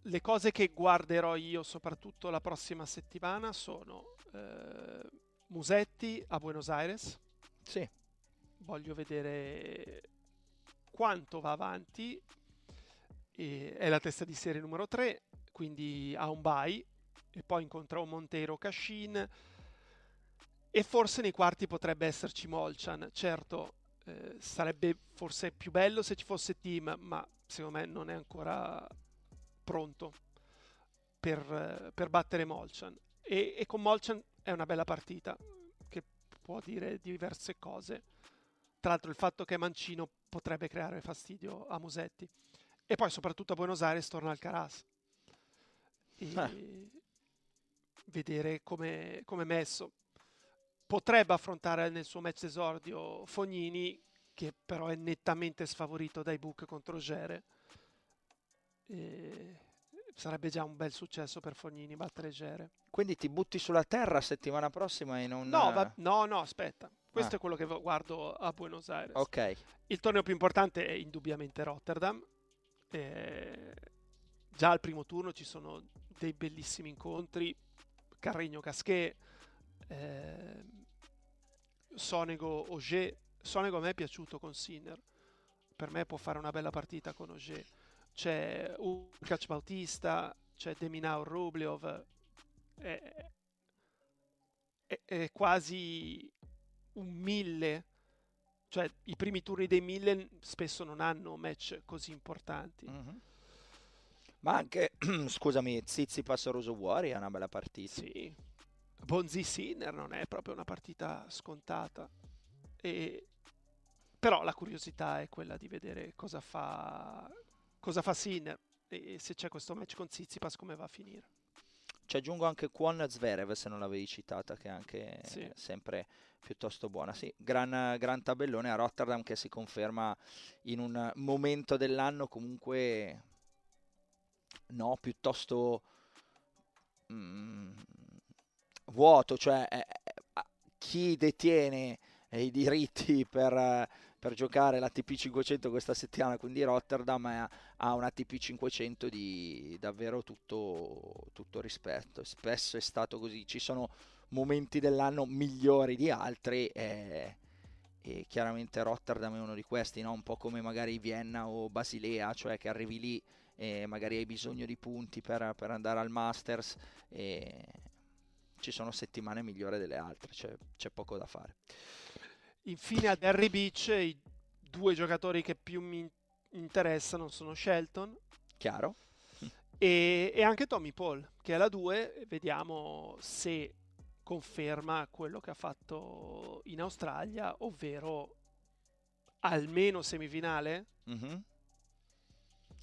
le cose che guarderò io soprattutto la prossima settimana sono eh, Musetti a Buenos Aires. Sì. Voglio vedere quanto va avanti. E è la testa di serie numero 3, quindi ha un bye e poi incontra un Montero Cashin e forse nei quarti potrebbe esserci Molchan. Certo, eh, sarebbe forse più bello se ci fosse Team, ma secondo me non è ancora pronto per, per battere Molchan. E, e, con Molchan è una bella partita che può dire diverse cose. Tra l'altro il fatto che è mancino potrebbe creare fastidio a Musetti. E poi soprattutto a Buenos Aires torna al Caras. E eh. vedere come è messo potrebbe affrontare nel suo match esordio Fognini, che però è nettamente sfavorito dai book contro Gere. E sarebbe già un bel successo per Fognini battere Gere. Quindi ti butti sulla terra settimana prossima e non... No, va... no, no, aspetta. Questo ah. è quello che guardo a Buenos Aires. Ok. Il torneo più importante è indubbiamente Rotterdam. E... Già al primo turno ci sono dei bellissimi incontri. Carregno Casquet, eh, Sonego Auger. Sonego a me è piaciuto con Sinner. Per me può fare una bella partita con Auger. C'è Urkac Bautista, c'è Deminao Rublev. È, è, è quasi un mille cioè i primi turni dei mille spesso non hanno match così importanti. Mm-hmm. Ma anche, <clears throat> scusami, Zizipas Roso Wuori è una bella partita. Sì, Bonzi Sinner non è proprio una partita scontata. E... Però la curiosità è quella di vedere cosa fa, cosa fa Sinner e se c'è questo match con Tsitsipas come va a finire. Ci aggiungo anche Kwon Zverev se non l'avevi citata che è anche sì. sempre piuttosto buona. Sì, gran, gran tabellone a Rotterdam che si conferma in un momento dell'anno comunque no, piuttosto mm, vuoto, cioè eh, eh chi detiene eh, i diritti per, per, giocare l'ATP 500 questa settimana, quindi Rotterdam ha, ha un ATP 500 di davvero tutto, tutto rispetto. Spesso è stato così, ci sono momenti dell'anno migliori di altri e, e chiaramente Rotterdam è uno di questi, no? un po' come magari Vienna o Basilea, cioè che arrivi lì e magari hai bisogno di punti per, per andare al Masters e ci sono settimane migliori delle altre, c'è, c'è poco da fare. Infine ad Harry Beach i due giocatori che più mi interessano sono Shelton. Chiaro. E, e anche Tommy Paul, che è la 2, vediamo se conferma quello che ha fatto in Australia, ovvero almeno semifinale. Mm-hmm.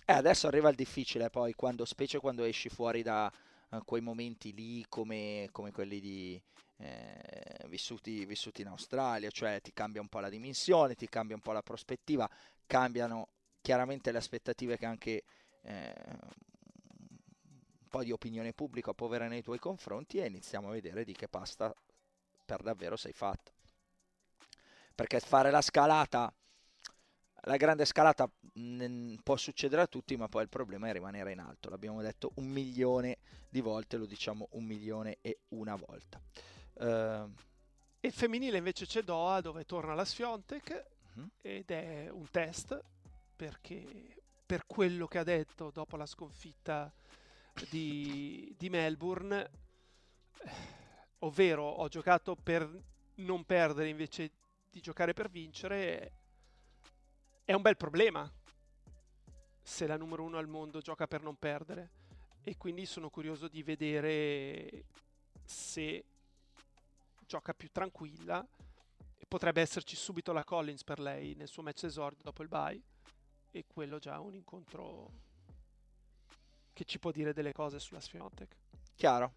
Eh, adesso arriva il difficile poi, quando, specie quando esci fuori da, quei momenti lì come, come quelli di, eh, vissuti, vissuti, in Australia, cioè ti cambia un po' la dimensione, ti cambia un po' la prospettiva, cambiano chiaramente le aspettative che anche eh, un po' di opinione pubblica può avere nei tuoi confronti e iniziamo a vedere di che pasta per davvero sei fatto. Perché fare la scalata la grande scalata mh, può succedere a tutti, ma poi il problema è rimanere in alto. L'abbiamo detto un milione di volte, lo diciamo un milione e una volta. Uh, e femminile invece c'è Doha dove torna la Sfiontek uh-huh. ed è un test perché per quello che ha detto dopo la sconfitta di, di Melbourne, ovvero ho giocato per non perdere invece di giocare per vincere, è un bel problema. Se la numero uno al mondo gioca per non perdere. E quindi sono curioso di vedere se gioca più tranquilla. Potrebbe esserci subito la Collins per lei nel suo match esordio dopo il bye. E quello già un incontro che ci può dire delle cose sulla Sfiontek chiaro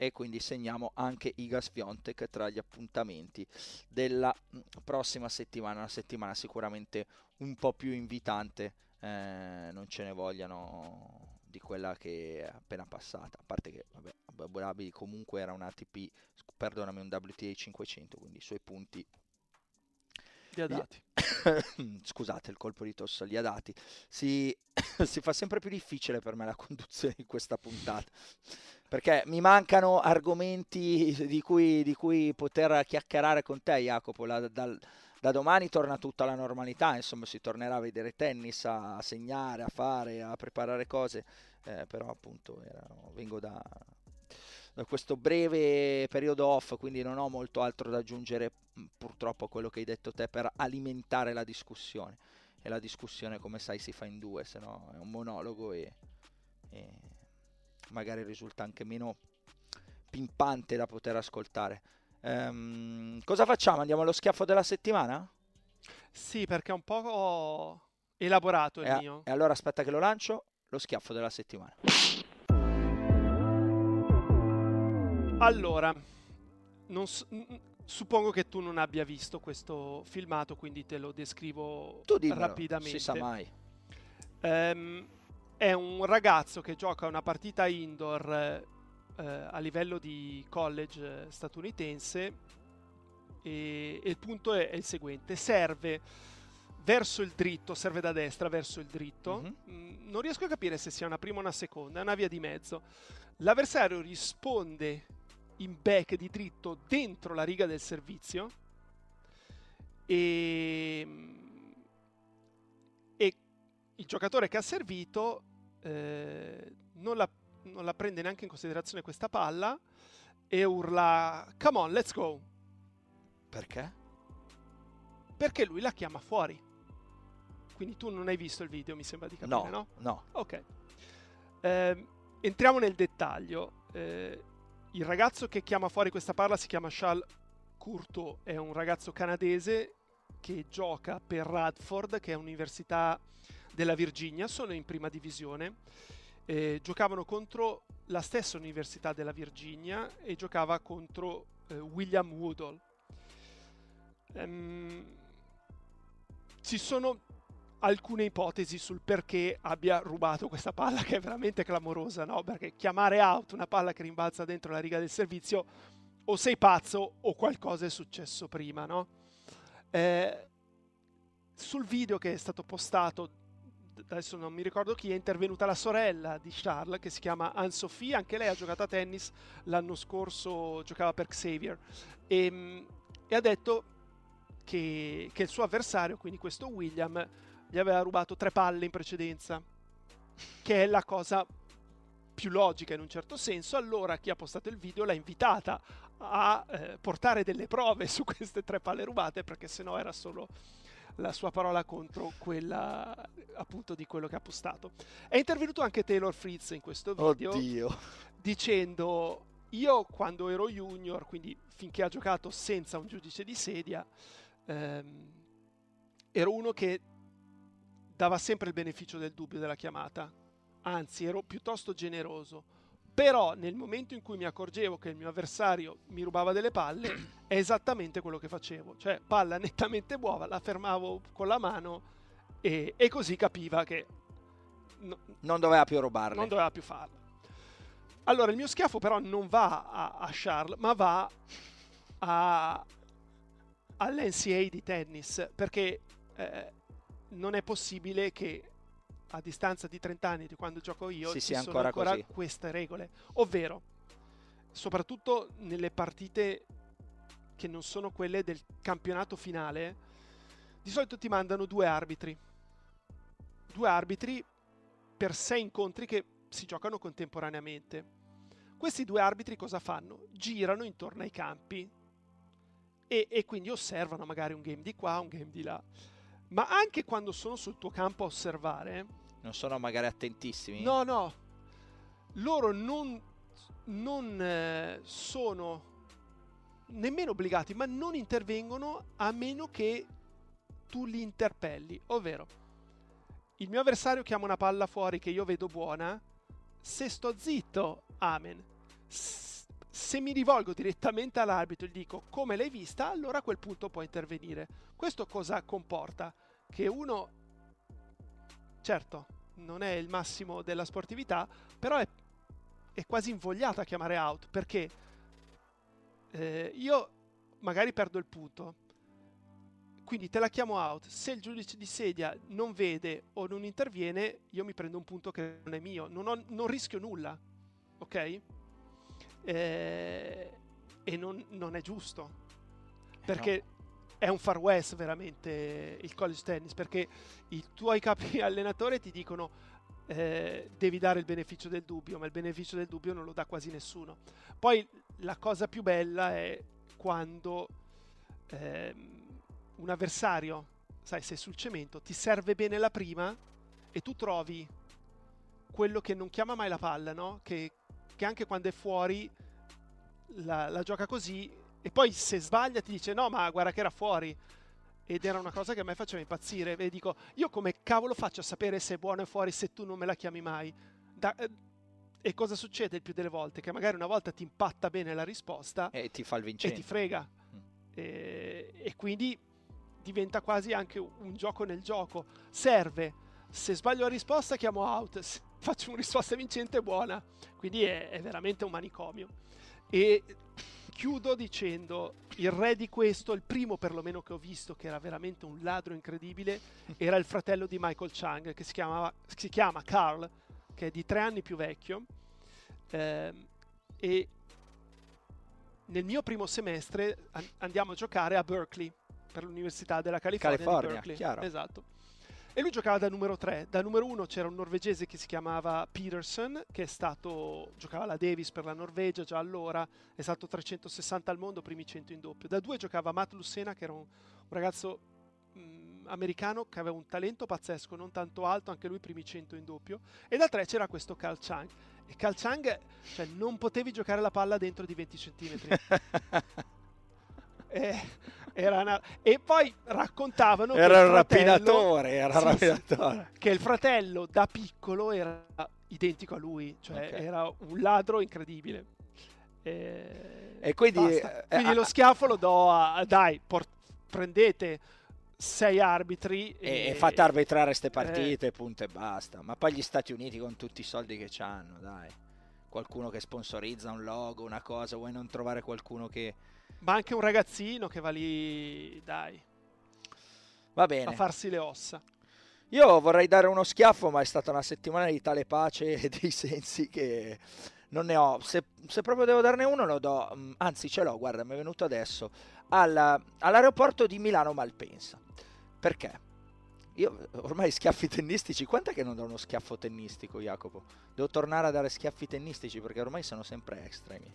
e quindi segniamo anche Igas Fiontek tra gli appuntamenti della mm, prossima settimana, una settimana sicuramente un po' più invitante, eh, non ce ne vogliano di quella che è appena passata, a parte che vabbè, Abu Dhabi comunque era un ATP, perdonami, un WTA 500, quindi i suoi punti li ha dati. <coughs> scusate il colpo di tosse li ha dati, si, <coughs> si fa sempre più difficile per me la conduzione di questa puntata, perché mi mancano argomenti di cui, di cui poter chiacchierare con te Jacopo, la, dal, da domani torna tutta la normalità, insomma si tornerà a vedere tennis, a segnare, a fare, a preparare cose, eh, però appunto erano, vengo da, da questo breve periodo off, quindi non ho molto altro da aggiungere purtroppo a quello che hai detto te per alimentare la discussione. E la discussione, come sai, si fa in due, se no è un monologo e, e magari risulta anche meno pimpante da poter ascoltare. Um, cosa facciamo? Andiamo allo schiaffo della settimana? Sì, perché è un po' elaborato il e, mio. E allora aspetta che lo lancio, lo schiaffo della settimana. Allora, so, suppongo che tu non abbia visto questo filmato, quindi te lo descrivo tu rapidamente. Si sa mai. Um, è un ragazzo che gioca una partita indoor eh, a livello di college statunitense e, e il punto è, è, il seguente. Serve verso il dritto, serve da destra verso il dritto. Mm-hmm. Mm, non riesco a capire se sia una prima o una seconda, è una via di mezzo. L'avversario risponde in back di dritto dentro la riga del servizio e, e il giocatore che ha servito eh, non, la, non la prende neanche in considerazione questa palla e urla come on let's go perché? perché lui la chiama fuori. Quindi tu non hai visto il video mi sembra di capire no no, no. ok. Eh, entriamo nel dettaglio. Eh, il ragazzo che chiama fuori questa palla si chiama Charles Curto, è un ragazzo canadese che gioca per Radford, che è un'università della Virginia, sono in prima divisione. Eh, giocavano contro la stessa università della Virginia e giocava contro eh, William Woodall. Um, ci sono alcune ipotesi sul perché abbia rubato questa palla che è veramente clamorosa, no? Perché chiamare out una palla che rimbalza dentro la riga del servizio o sei pazzo o qualcosa è successo prima, no? Eh, sul video che è stato postato, adesso non mi ricordo chi, è intervenuta la sorella di Charles che si chiama Anne-Sophie, anche lei ha giocato a tennis l'anno scorso, giocava per Xavier. E, ehm, e ha detto che, che il suo avversario, quindi questo William, gli aveva rubato tre palle in precedenza, che è la cosa più logica in un certo senso, allora chi ha postato il video l'ha invitata a eh, portare delle prove su queste tre palle rubate perché sennò era solo la sua parola contro quella appunto di quello che ha postato. È intervenuto anche Taylor Fritz in questo video Oddio. dicendo io quando ero junior, quindi finché ha giocato senza un giudice di sedia, ehm, ero uno che dava sempre il beneficio del dubbio della chiamata, anzi ero piuttosto generoso. Però nel momento in cui mi accorgevo che il mio avversario mi rubava delle palle, è esattamente quello che facevo. Cioè, palla <laughs> nettamente buona, la fermavo con la mano e, e così capiva che... No, non doveva più rubarle. Non doveva più farla. Allora, il mio schiaffo però non va a, a Charles, ma va a, all'NCA di tennis, perché eh, non è possibile che a distanza di 30 anni di quando gioco io sì, ci sì, sono ancora, ancora queste regole. Ovvero, soprattutto nelle partite che non sono quelle del campionato finale, di solito ti mandano due arbitri. Due arbitri per sei incontri che si giocano contemporaneamente. Questi due arbitri cosa fanno? Girano intorno ai campi e, e quindi osservano magari un game di qua, un game di là ma anche quando sono sul tuo campo a osservare. Non sono magari attentissimi? No, no. Loro non, non eh, sono nemmeno obbligati, ma non intervengono a meno che tu li interpelli. Ovvero, il mio avversario chiama una palla fuori che io vedo buona. Se sto zitto, amen. Se mi rivolgo direttamente all'arbitro e gli dico come l'hai vista, allora a quel punto può intervenire. Questo cosa comporta? Che uno, certo, non è il massimo della sportività, però è, è quasi invogliato a chiamare out perché eh, io magari perdo il punto. quindi te la chiamo out. Se il giudice di sedia non vede o non interviene, io mi prendo un punto che non è mio. Non, ho, non rischio nulla. Ok? Eh, e non, non, è giusto. Perché no. è un far west veramente il college tennis. Perché i tuoi <laughs> capi allenatore ti dicono eh, devi dare il beneficio del dubbio, ma il beneficio del dubbio non lo dà quasi nessuno. Poi la cosa più bella è quando... Eh, un avversario, sai, sei sul cemento, ti serve bene la prima e tu trovi quello che non chiama mai la palla, no? Che, che anche quando è fuori la, la, gioca così e poi se sbaglia ti dice no, ma guarda che era fuori. Ed era una cosa che a me faceva impazzire. E dico, io come cavolo faccio a sapere se è buono o fuori se tu non me la chiami mai? Da, eh, e cosa succede il più delle volte? Che magari una volta ti impatta bene la risposta e ti fa il vincente. E ti frega. Mm. E, e quindi diventa quasi anche un gioco nel gioco. Serve. Se sbaglio la risposta chiamo out, faccio una risposta vincente buona. Quindi è, è veramente un manicomio. E chiudo dicendo il re di questo, il primo perlomeno che ho visto che era veramente un ladro incredibile, <laughs> era il fratello di Michael Chang che si, chiamava, si chiama Carl, che è di tre anni più vecchio. Eh, e nel mio primo semestre andiamo a giocare a Berkeley per l'Università della California, California chiaro. Esatto. E lui giocava da numero 3. Da numero 1 c'era un norvegese che si chiamava Peterson, che è stato, giocava alla Davis per la Norvegia già allora, è stato 360 al mondo, primi 100 in doppio. Da 2 giocava Matt Lucena, che era un, un ragazzo mh, mm, americano che aveva un talento pazzesco, non tanto alto, anche lui primi 100 in doppio. E da 3 c'era questo Carl Chang. E Carl Chang, cioè, non potevi giocare la palla dentro di 20 centimetri. <laughs> eh, una... E poi raccontavano era un rapinatore, era sì, rapinatore. Sì, che il fratello da piccolo era identico a lui, cioè okay. era un ladro incredibile. E, e quindi, eh, quindi eh, lo schiaffo lo do a... Dai, port- prendete sei arbitri e, e fate arbitrare queste partite, eh, punto e basta. Ma poi gli Stati Uniti con tutti i soldi che hanno, dai. Qualcuno che sponsorizza un logo, una cosa, vuoi non trovare qualcuno che ma anche un ragazzino che va lì, dai. Va bene. A farsi le ossa. Io vorrei dare uno schiaffo, ma è stata una settimana di tale pace e <laughs> dei sensi che non ne ho. Se, se, proprio devo darne uno, lo do. Mm, anzi, ce l'ho, guarda, mi è venuto adesso. Alla, all'aeroporto di Milano Malpensa. Perché? Io ormai schiaffi tennistici, quant'è che non do uno schiaffo tennistico, Jacopo? Devo tornare a dare schiaffi tennistici perché ormai sono sempre extremi.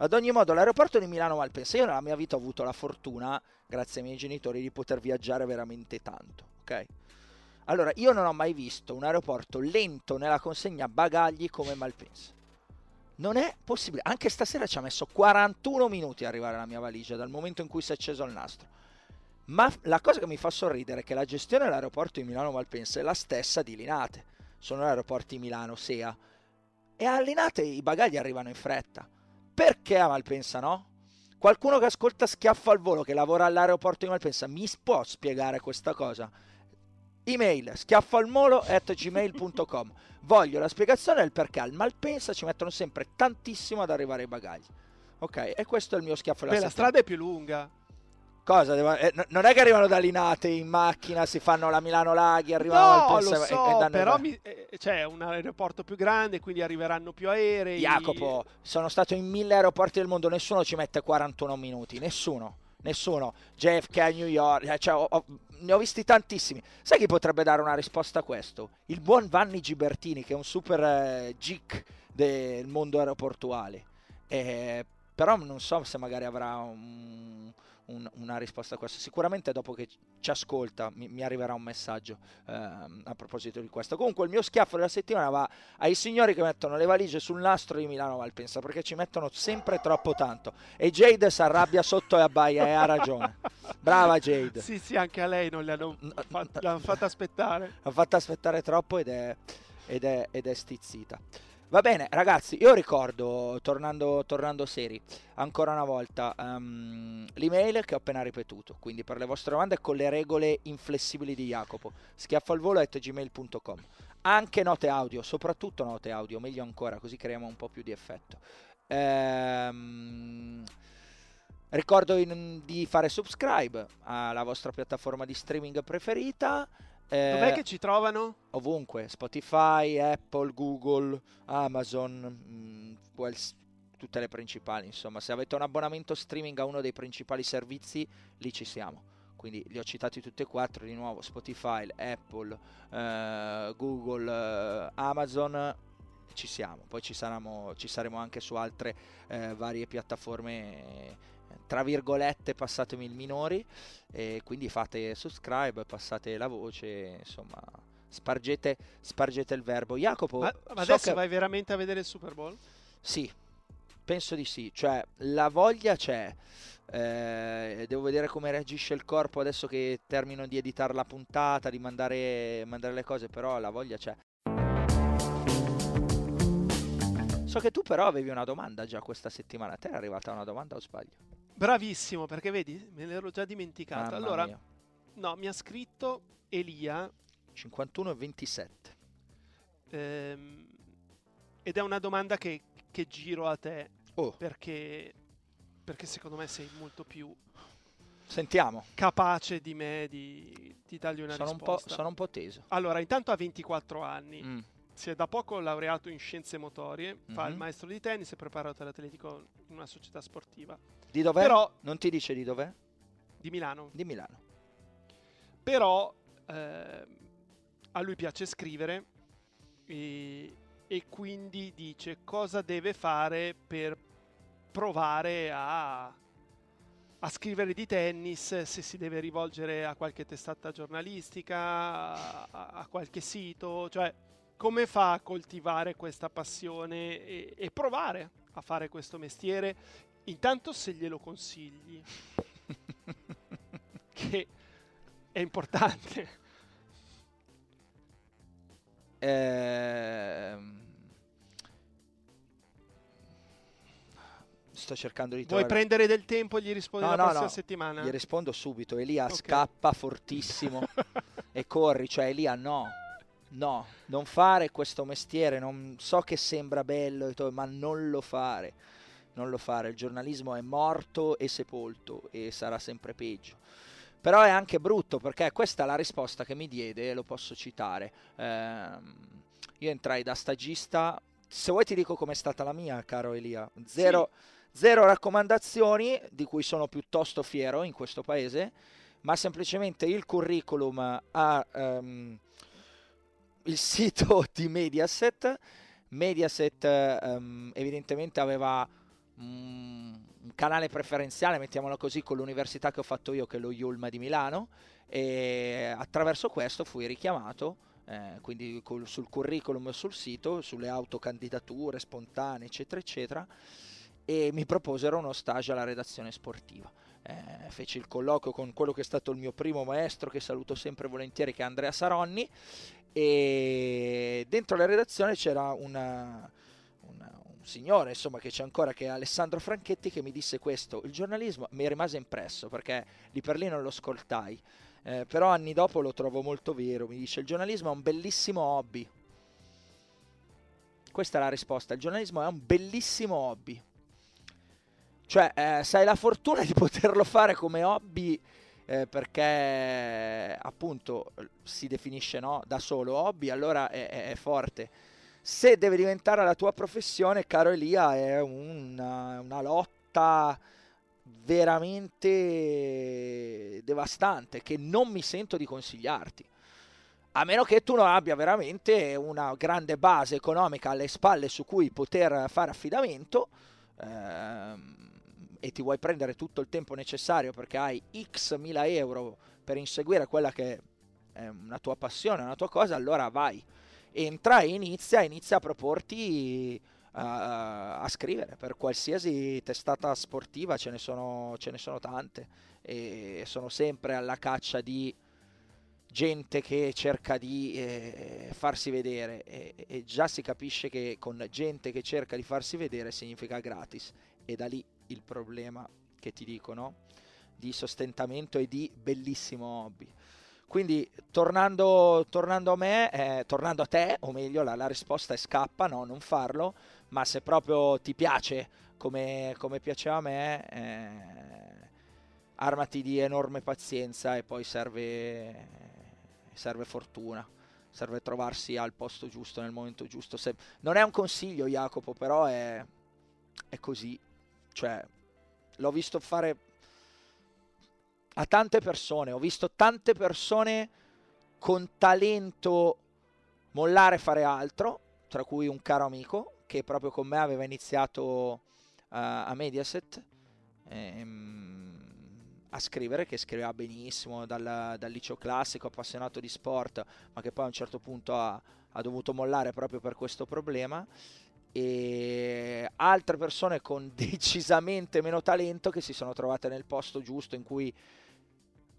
Ad ogni modo, l'aeroporto di Milano Malpensa, io nella mia vita ho avuto la fortuna, grazie ai miei genitori, di poter viaggiare veramente tanto, ok? Allora, io non ho mai visto un aeroporto lento nella consegna bagagli come Malpensa. Non è possibile. Anche stasera ci ha messo 41 minuti a arrivare la mia valigia dal momento in cui si è acceso il nastro. Ma la cosa che mi fa sorridere è che la gestione dell'aeroporto di Milano Malpensa è la stessa di Linate. Sono aeroporti Milano, SEA. E a Linate i bagagli arrivano in fretta. Perché a Malpensa no? Qualcuno che ascolta Schiaffo al volo, che lavora all'aeroporto di Malpensa, mi può spiegare questa cosa? Email schiaffalmolo at gmail.com Voglio la spiegazione del perché al Malpensa ci mettono sempre tantissimo ad arrivare ai bagagli. Ok, e questo è il mio schiaffo della Beh, la strada è più lunga. Cosa? Devo, eh, non è che arrivano da Linate in macchina, si fanno la Milano Laghi, arrivano no, al lo so, e, però mi, eh, c'è un aeroporto più grande, quindi arriveranno più aerei. Jacopo, sono stato in mille aeroporti del mondo, nessuno ci mette 41 minuti, nessuno. Nessuno, JFK a New York, eh, cioè, ho, ho, ne ho visti tantissimi. Sai chi potrebbe dare una risposta a questo? Il buon Vanni Gibertini, che è un super eh, geek del mondo aeroportuale. Eh, però non so se magari avrà un, un, una risposta a questo. Sicuramente dopo che ci ascolta mi, mi arriverà un messaggio eh, a proposito di questo. Comunque il mio schiaffo della settimana va ai signori che mettono le valigie sul nastro di Milano Malpensa perché ci mettono sempre troppo tanto. E Jade si arrabbia sotto e abbaia e ha ragione. Brava Jade. Sì, sì, anche a lei non le hanno, l'hanno fatta aspettare. L'hanno fatta aspettare troppo ed è, ed è, ed è stizzita. Va bene, ragazzi, io ricordo, tornando, tornando seri, ancora una volta, um, l'email che ho appena ripetuto, quindi per le vostre domande con le regole inflessibili di Jacopo, schiaffalvolo.gmail.com. Anche note audio, soprattutto note audio, meglio ancora, così creiamo un po' più di effetto. Ehm... Ricordo in, di fare subscribe alla vostra piattaforma di streaming preferita. Eh, Dov'è che ci trovano? Ovunque, Spotify, Apple, Google, Amazon, mh, mm, tutte le principali. Insomma, se avete un abbonamento streaming a uno dei principali servizi, lì ci siamo. Quindi li ho citati tutti e quattro di nuovo, Spotify, Apple, eh, Google, eh, Amazon, ci siamo. Poi ci, saremo, ci saremo anche su altre eh, varie piattaforme tra virgolette passatemi il minori e quindi fate subscribe, passate la voce, insomma spargete, spargete il verbo. Jacopo, ma, ma so adesso che... vai veramente a vedere il Super Bowl? Sì, penso di sì, cioè la voglia c'è. Eh, devo vedere come reagisce il corpo adesso che termino di editare la puntata, di mandare, mandare le cose, però la voglia c'è. So che tu però avevi una domanda già questa settimana. A te è arrivata una domanda o sbaglio? Bravissimo, perché vedi, me l'ero già dimenticata. Mamma allora, mia. no, mi ha scritto Elia. 51 e 27. Ehm, ed è una domanda che, che giro a te. Oh. Perché, perché secondo me sei molto più Sentiamo. capace di me di, di dargli una sono risposta. Un sono un po' teso. Allora, intanto ha 24 anni. Mm si è da poco laureato in scienze motorie, mm-hmm. fa il mhm. maestro di tennis e preparato all'atletico in una società sportiva. Di dov'è? Però, non ti dice di dov'è? Di Milano. Di Milano. Però eh, a lui piace scrivere e, e quindi dice cosa deve fare per provare a, a, scrivere di tennis, se si deve rivolgere a qualche testata giornalistica, a, a qualche sito, cioè come fa a coltivare questa passione e, e provare a fare questo mestiere? Intanto se glielo consigli, <laughs> che è importante. Ehm... Sto cercando di trovare... Vuoi prendere del tempo e gli rispondi no, la no, prossima no. settimana? Gli rispondo subito. Elia okay. scappa fortissimo <laughs> e corri, cioè Elia no no, non fare questo mestiere, non, so che sembra bello, ma non lo fare, non lo fare, il giornalismo è morto e sepolto e sarà sempre peggio. Però è anche brutto perché questa è la risposta che mi diede e lo posso citare. Eh, io entrai da stagista, se vuoi ti dico com'è stata la mia, caro Elia. Zero, sì. zero raccomandazioni, di cui sono piuttosto fiero in questo paese, ma semplicemente il curriculum a... Um, il sito <laughs> di Mediaset. Mediaset um, evidentemente aveva un canale preferenziale, mettiamolo così, con l'università che ho fatto io, che è lo Yulma di Milano, e attraverso questo fui richiamato, eh, quindi col, sul curriculum sul sito, sulle autocandidature spontanee, eccetera, eccetera, e mi proposero uno stage alla redazione sportiva. Eh, feci il colloquio con quello che è stato il mio primo maestro, che saluto sempre volentieri, che è Andrea Saronni, e dentro la redazione c'era una, una, un signore insomma che c'è ancora che è Alessandro Franchetti che mi disse questo. Il giornalismo mi rimase impresso perché lì per lì non lo ascoltai. Eh, però anni dopo lo trovo molto vero mi dice il giornalismo è un bellissimo hobby. Questa è la risposta. Il giornalismo è un bellissimo hobby. Cioè eh, se hai la fortuna di <laughs> poterlo fare come hobby eh, perché appunto si definisce no, da solo hobby, allora è, è, è, forte. Se deve diventare la tua professione, caro Elia, è una, una lotta veramente devastante che non mi sento di consigliarti. A meno che tu non abbia veramente una grande base economica alle spalle su cui poter fare affidamento, ehm, e ti vuoi prendere tutto il tempo necessario perché hai x mila euro per inseguire quella che è una tua passione, una tua cosa, allora vai. Entra e inizia, inizia a proporti uh, a scrivere. Per qualsiasi testata sportiva, ce ne, sono, ce ne sono tante. E sono sempre alla caccia di gente che cerca di eh, farsi vedere. E, e, già si capisce che con gente che cerca di farsi vedere significa gratis. E da lì il problema che ti dicono di sostentamento e di bellissimo hobby. Quindi tornando, tornando a me, eh, tornando a te, o meglio, la, la, risposta è scappa, no, non farlo, ma se proprio ti piace come, come piaceva a me, eh, armati di enorme pazienza e poi serve, serve fortuna serve trovarsi al posto giusto nel momento giusto. Se... non è un consiglio, Jacopo, però è, è così. Cioè, l'ho visto fare a tante persone, ho visto tante persone con talento mollare e fare altro, tra cui un caro amico che proprio con me aveva iniziato uh, a Mediaset. Ehm, a scrivere, che scriveva benissimo dal, dal, liceo classico, appassionato di sport, ma che poi a un certo punto ha, ha dovuto mollare proprio per questo problema. E altre persone con <laughs> decisamente meno talento che si sono trovate nel posto giusto in cui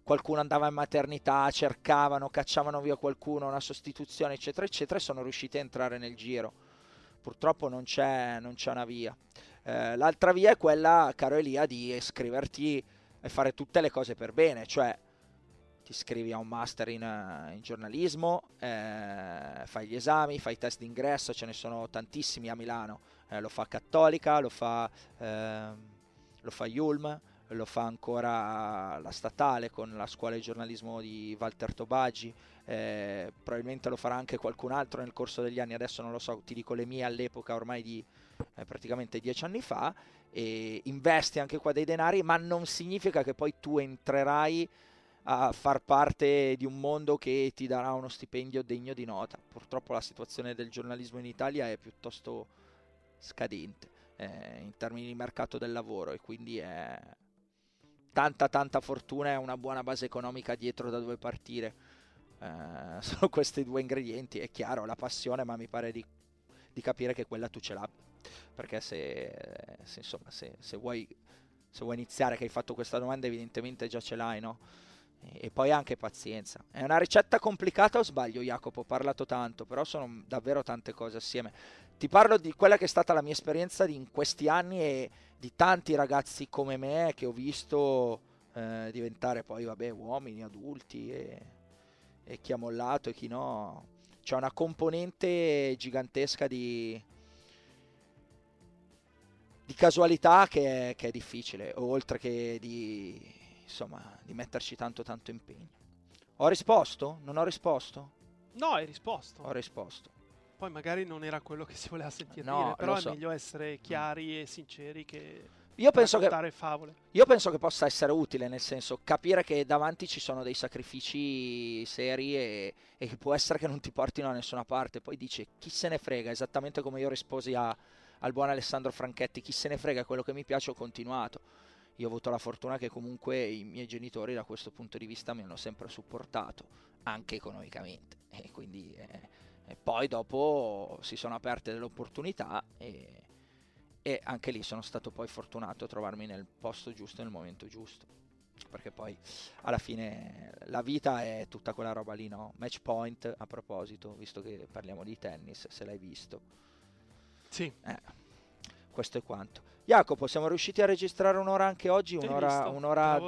qualcuno andava in maternità, cercavano, cacciavano via qualcuno, una sostituzione, eccetera, eccetera, e sono riusciti a entrare nel giro. Purtroppo non c'è, non c'è una via. Eh, l'altra via è quella, caro Elia, di iscriverti e fare tutte le cose per bene, cioè ti iscrivi a un master in, uh, in giornalismo, eh, fai gli esami, fai i test d'ingresso, ce ne sono tantissimi a Milano, eh, lo fa Cattolica, lo fa, eh, lo fa Yulm, lo fa ancora la statale con la scuola di giornalismo di Walter Tobaggi, eh, probabilmente lo farà anche qualcun altro nel corso degli anni, adesso non lo so, ti dico le mie all'epoca ormai di eh, praticamente dieci anni fa, e investi anche qua dei denari, ma non significa che poi tu entrerai a far parte di un mondo che ti darà uno stipendio degno di nota. Purtroppo la situazione del giornalismo in Italia è piuttosto scadente eh, in termini di mercato del lavoro e quindi è tanta tanta fortuna e una buona base economica dietro da dove partire. Eh, <laughs> sono questi due ingredienti, è chiaro, la passione, ma mi pare di, di capire che quella tu ce l'abbia perché se, se, insomma, se, se, vuoi, se vuoi iniziare che hai fatto questa domanda evidentemente già ce l'hai, no? E poi anche pazienza. È una ricetta complicata o sbaglio, Jacopo? Ho parlato tanto, però sono davvero tante cose assieme. Ti parlo di quella che è stata la mia esperienza in questi anni e di tanti ragazzi come me che ho visto eh, diventare poi, vabbè, uomini, adulti e, e chi ha mollato e chi no. C'è una componente gigantesca di, di casualità che è, che è difficile, oltre che di, insomma, di metterci tanto tanto impegno. Ho risposto? Non ho risposto? No, hai risposto. Ho risposto. Poi magari non era quello che si voleva sentire no, dire, però è so. meglio essere chiari e sinceri che io penso che, favole. io penso che possa essere utile, nel senso capire che davanti ci sono dei sacrifici seri e, e che può essere che non ti portino da nessuna parte. Poi dice chi se ne frega, esattamente come io risposi a, al buon Alessandro Franchetti, chi se ne frega, quello che mi piace ho continuato. Io ho avuto la fortuna che comunque i miei genitori da questo punto di vista mi hanno sempre supportato, anche economicamente. E quindi eh, e poi dopo si sono aperte delle opportunità e, e anche lì sono stato poi fortunato a trovarmi nel posto giusto nel momento giusto perché poi alla fine la vita è tutta quella roba lì, no? Match point a proposito, visto che parliamo di tennis, se l'hai visto. Sì. Eh, questo è quanto. Jacopo, siamo riusciti a registrare un'ora anche oggi, un'ora, un'ora,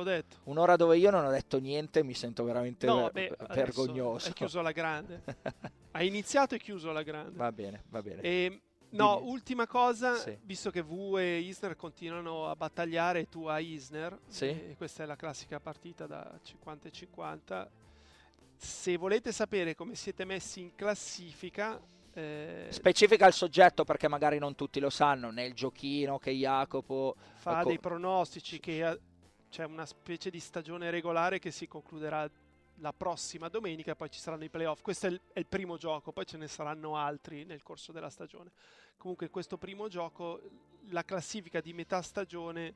un'ora, dove io non ho detto niente, mi sento veramente no, ver- beh, vergognoso. Hai chiuso alla grande. <laughs> Hai iniziato e chiuso alla grande. Va bene, va bene. E, ehm, no, Dimmi. ultima cosa, Sì. visto che V e Isner continuano a battagliare, tu a Isner, Sì. e questa è la classica partita da 50 e 50, se volete sapere come siete messi in classifica, eh, Specifica il soggetto perché magari non tutti lo sanno, nel giochino che Jacopo fa ecco, dei pronostici che eh, c'è una specie di stagione regolare che si concluderà la prossima domenica, poi ci saranno i playoff. Questo è il, è il primo gioco, poi ce ne saranno altri nel corso della stagione. Comunque questo primo gioco, la classifica di metà stagione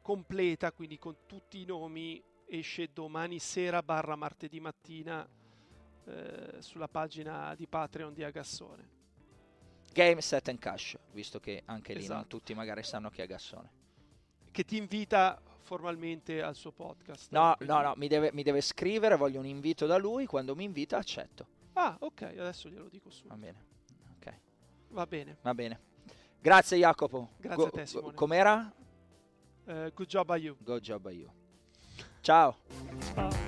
completa, quindi con tutti i nomi, esce domani sera barra martedì mattina eh, sulla pagina di Patreon di Agassone. Game Set and Cash, visto che anche lì non Esatto. tutti magari sanno chi è Gassone. Che ti invita formalmente al suo podcast. No, Quindi- no, no, mi deve, mi deve scrivere, voglio un invito da lui, quando mi invita accetto. Ah, ok, adesso glielo dico Va subito. bene, ok, Va bene. va bene. Grazie Jacopo. Grazie a te, Simone. Com'era? Eh, good job a you. Go job a you. Ciao. Ciao.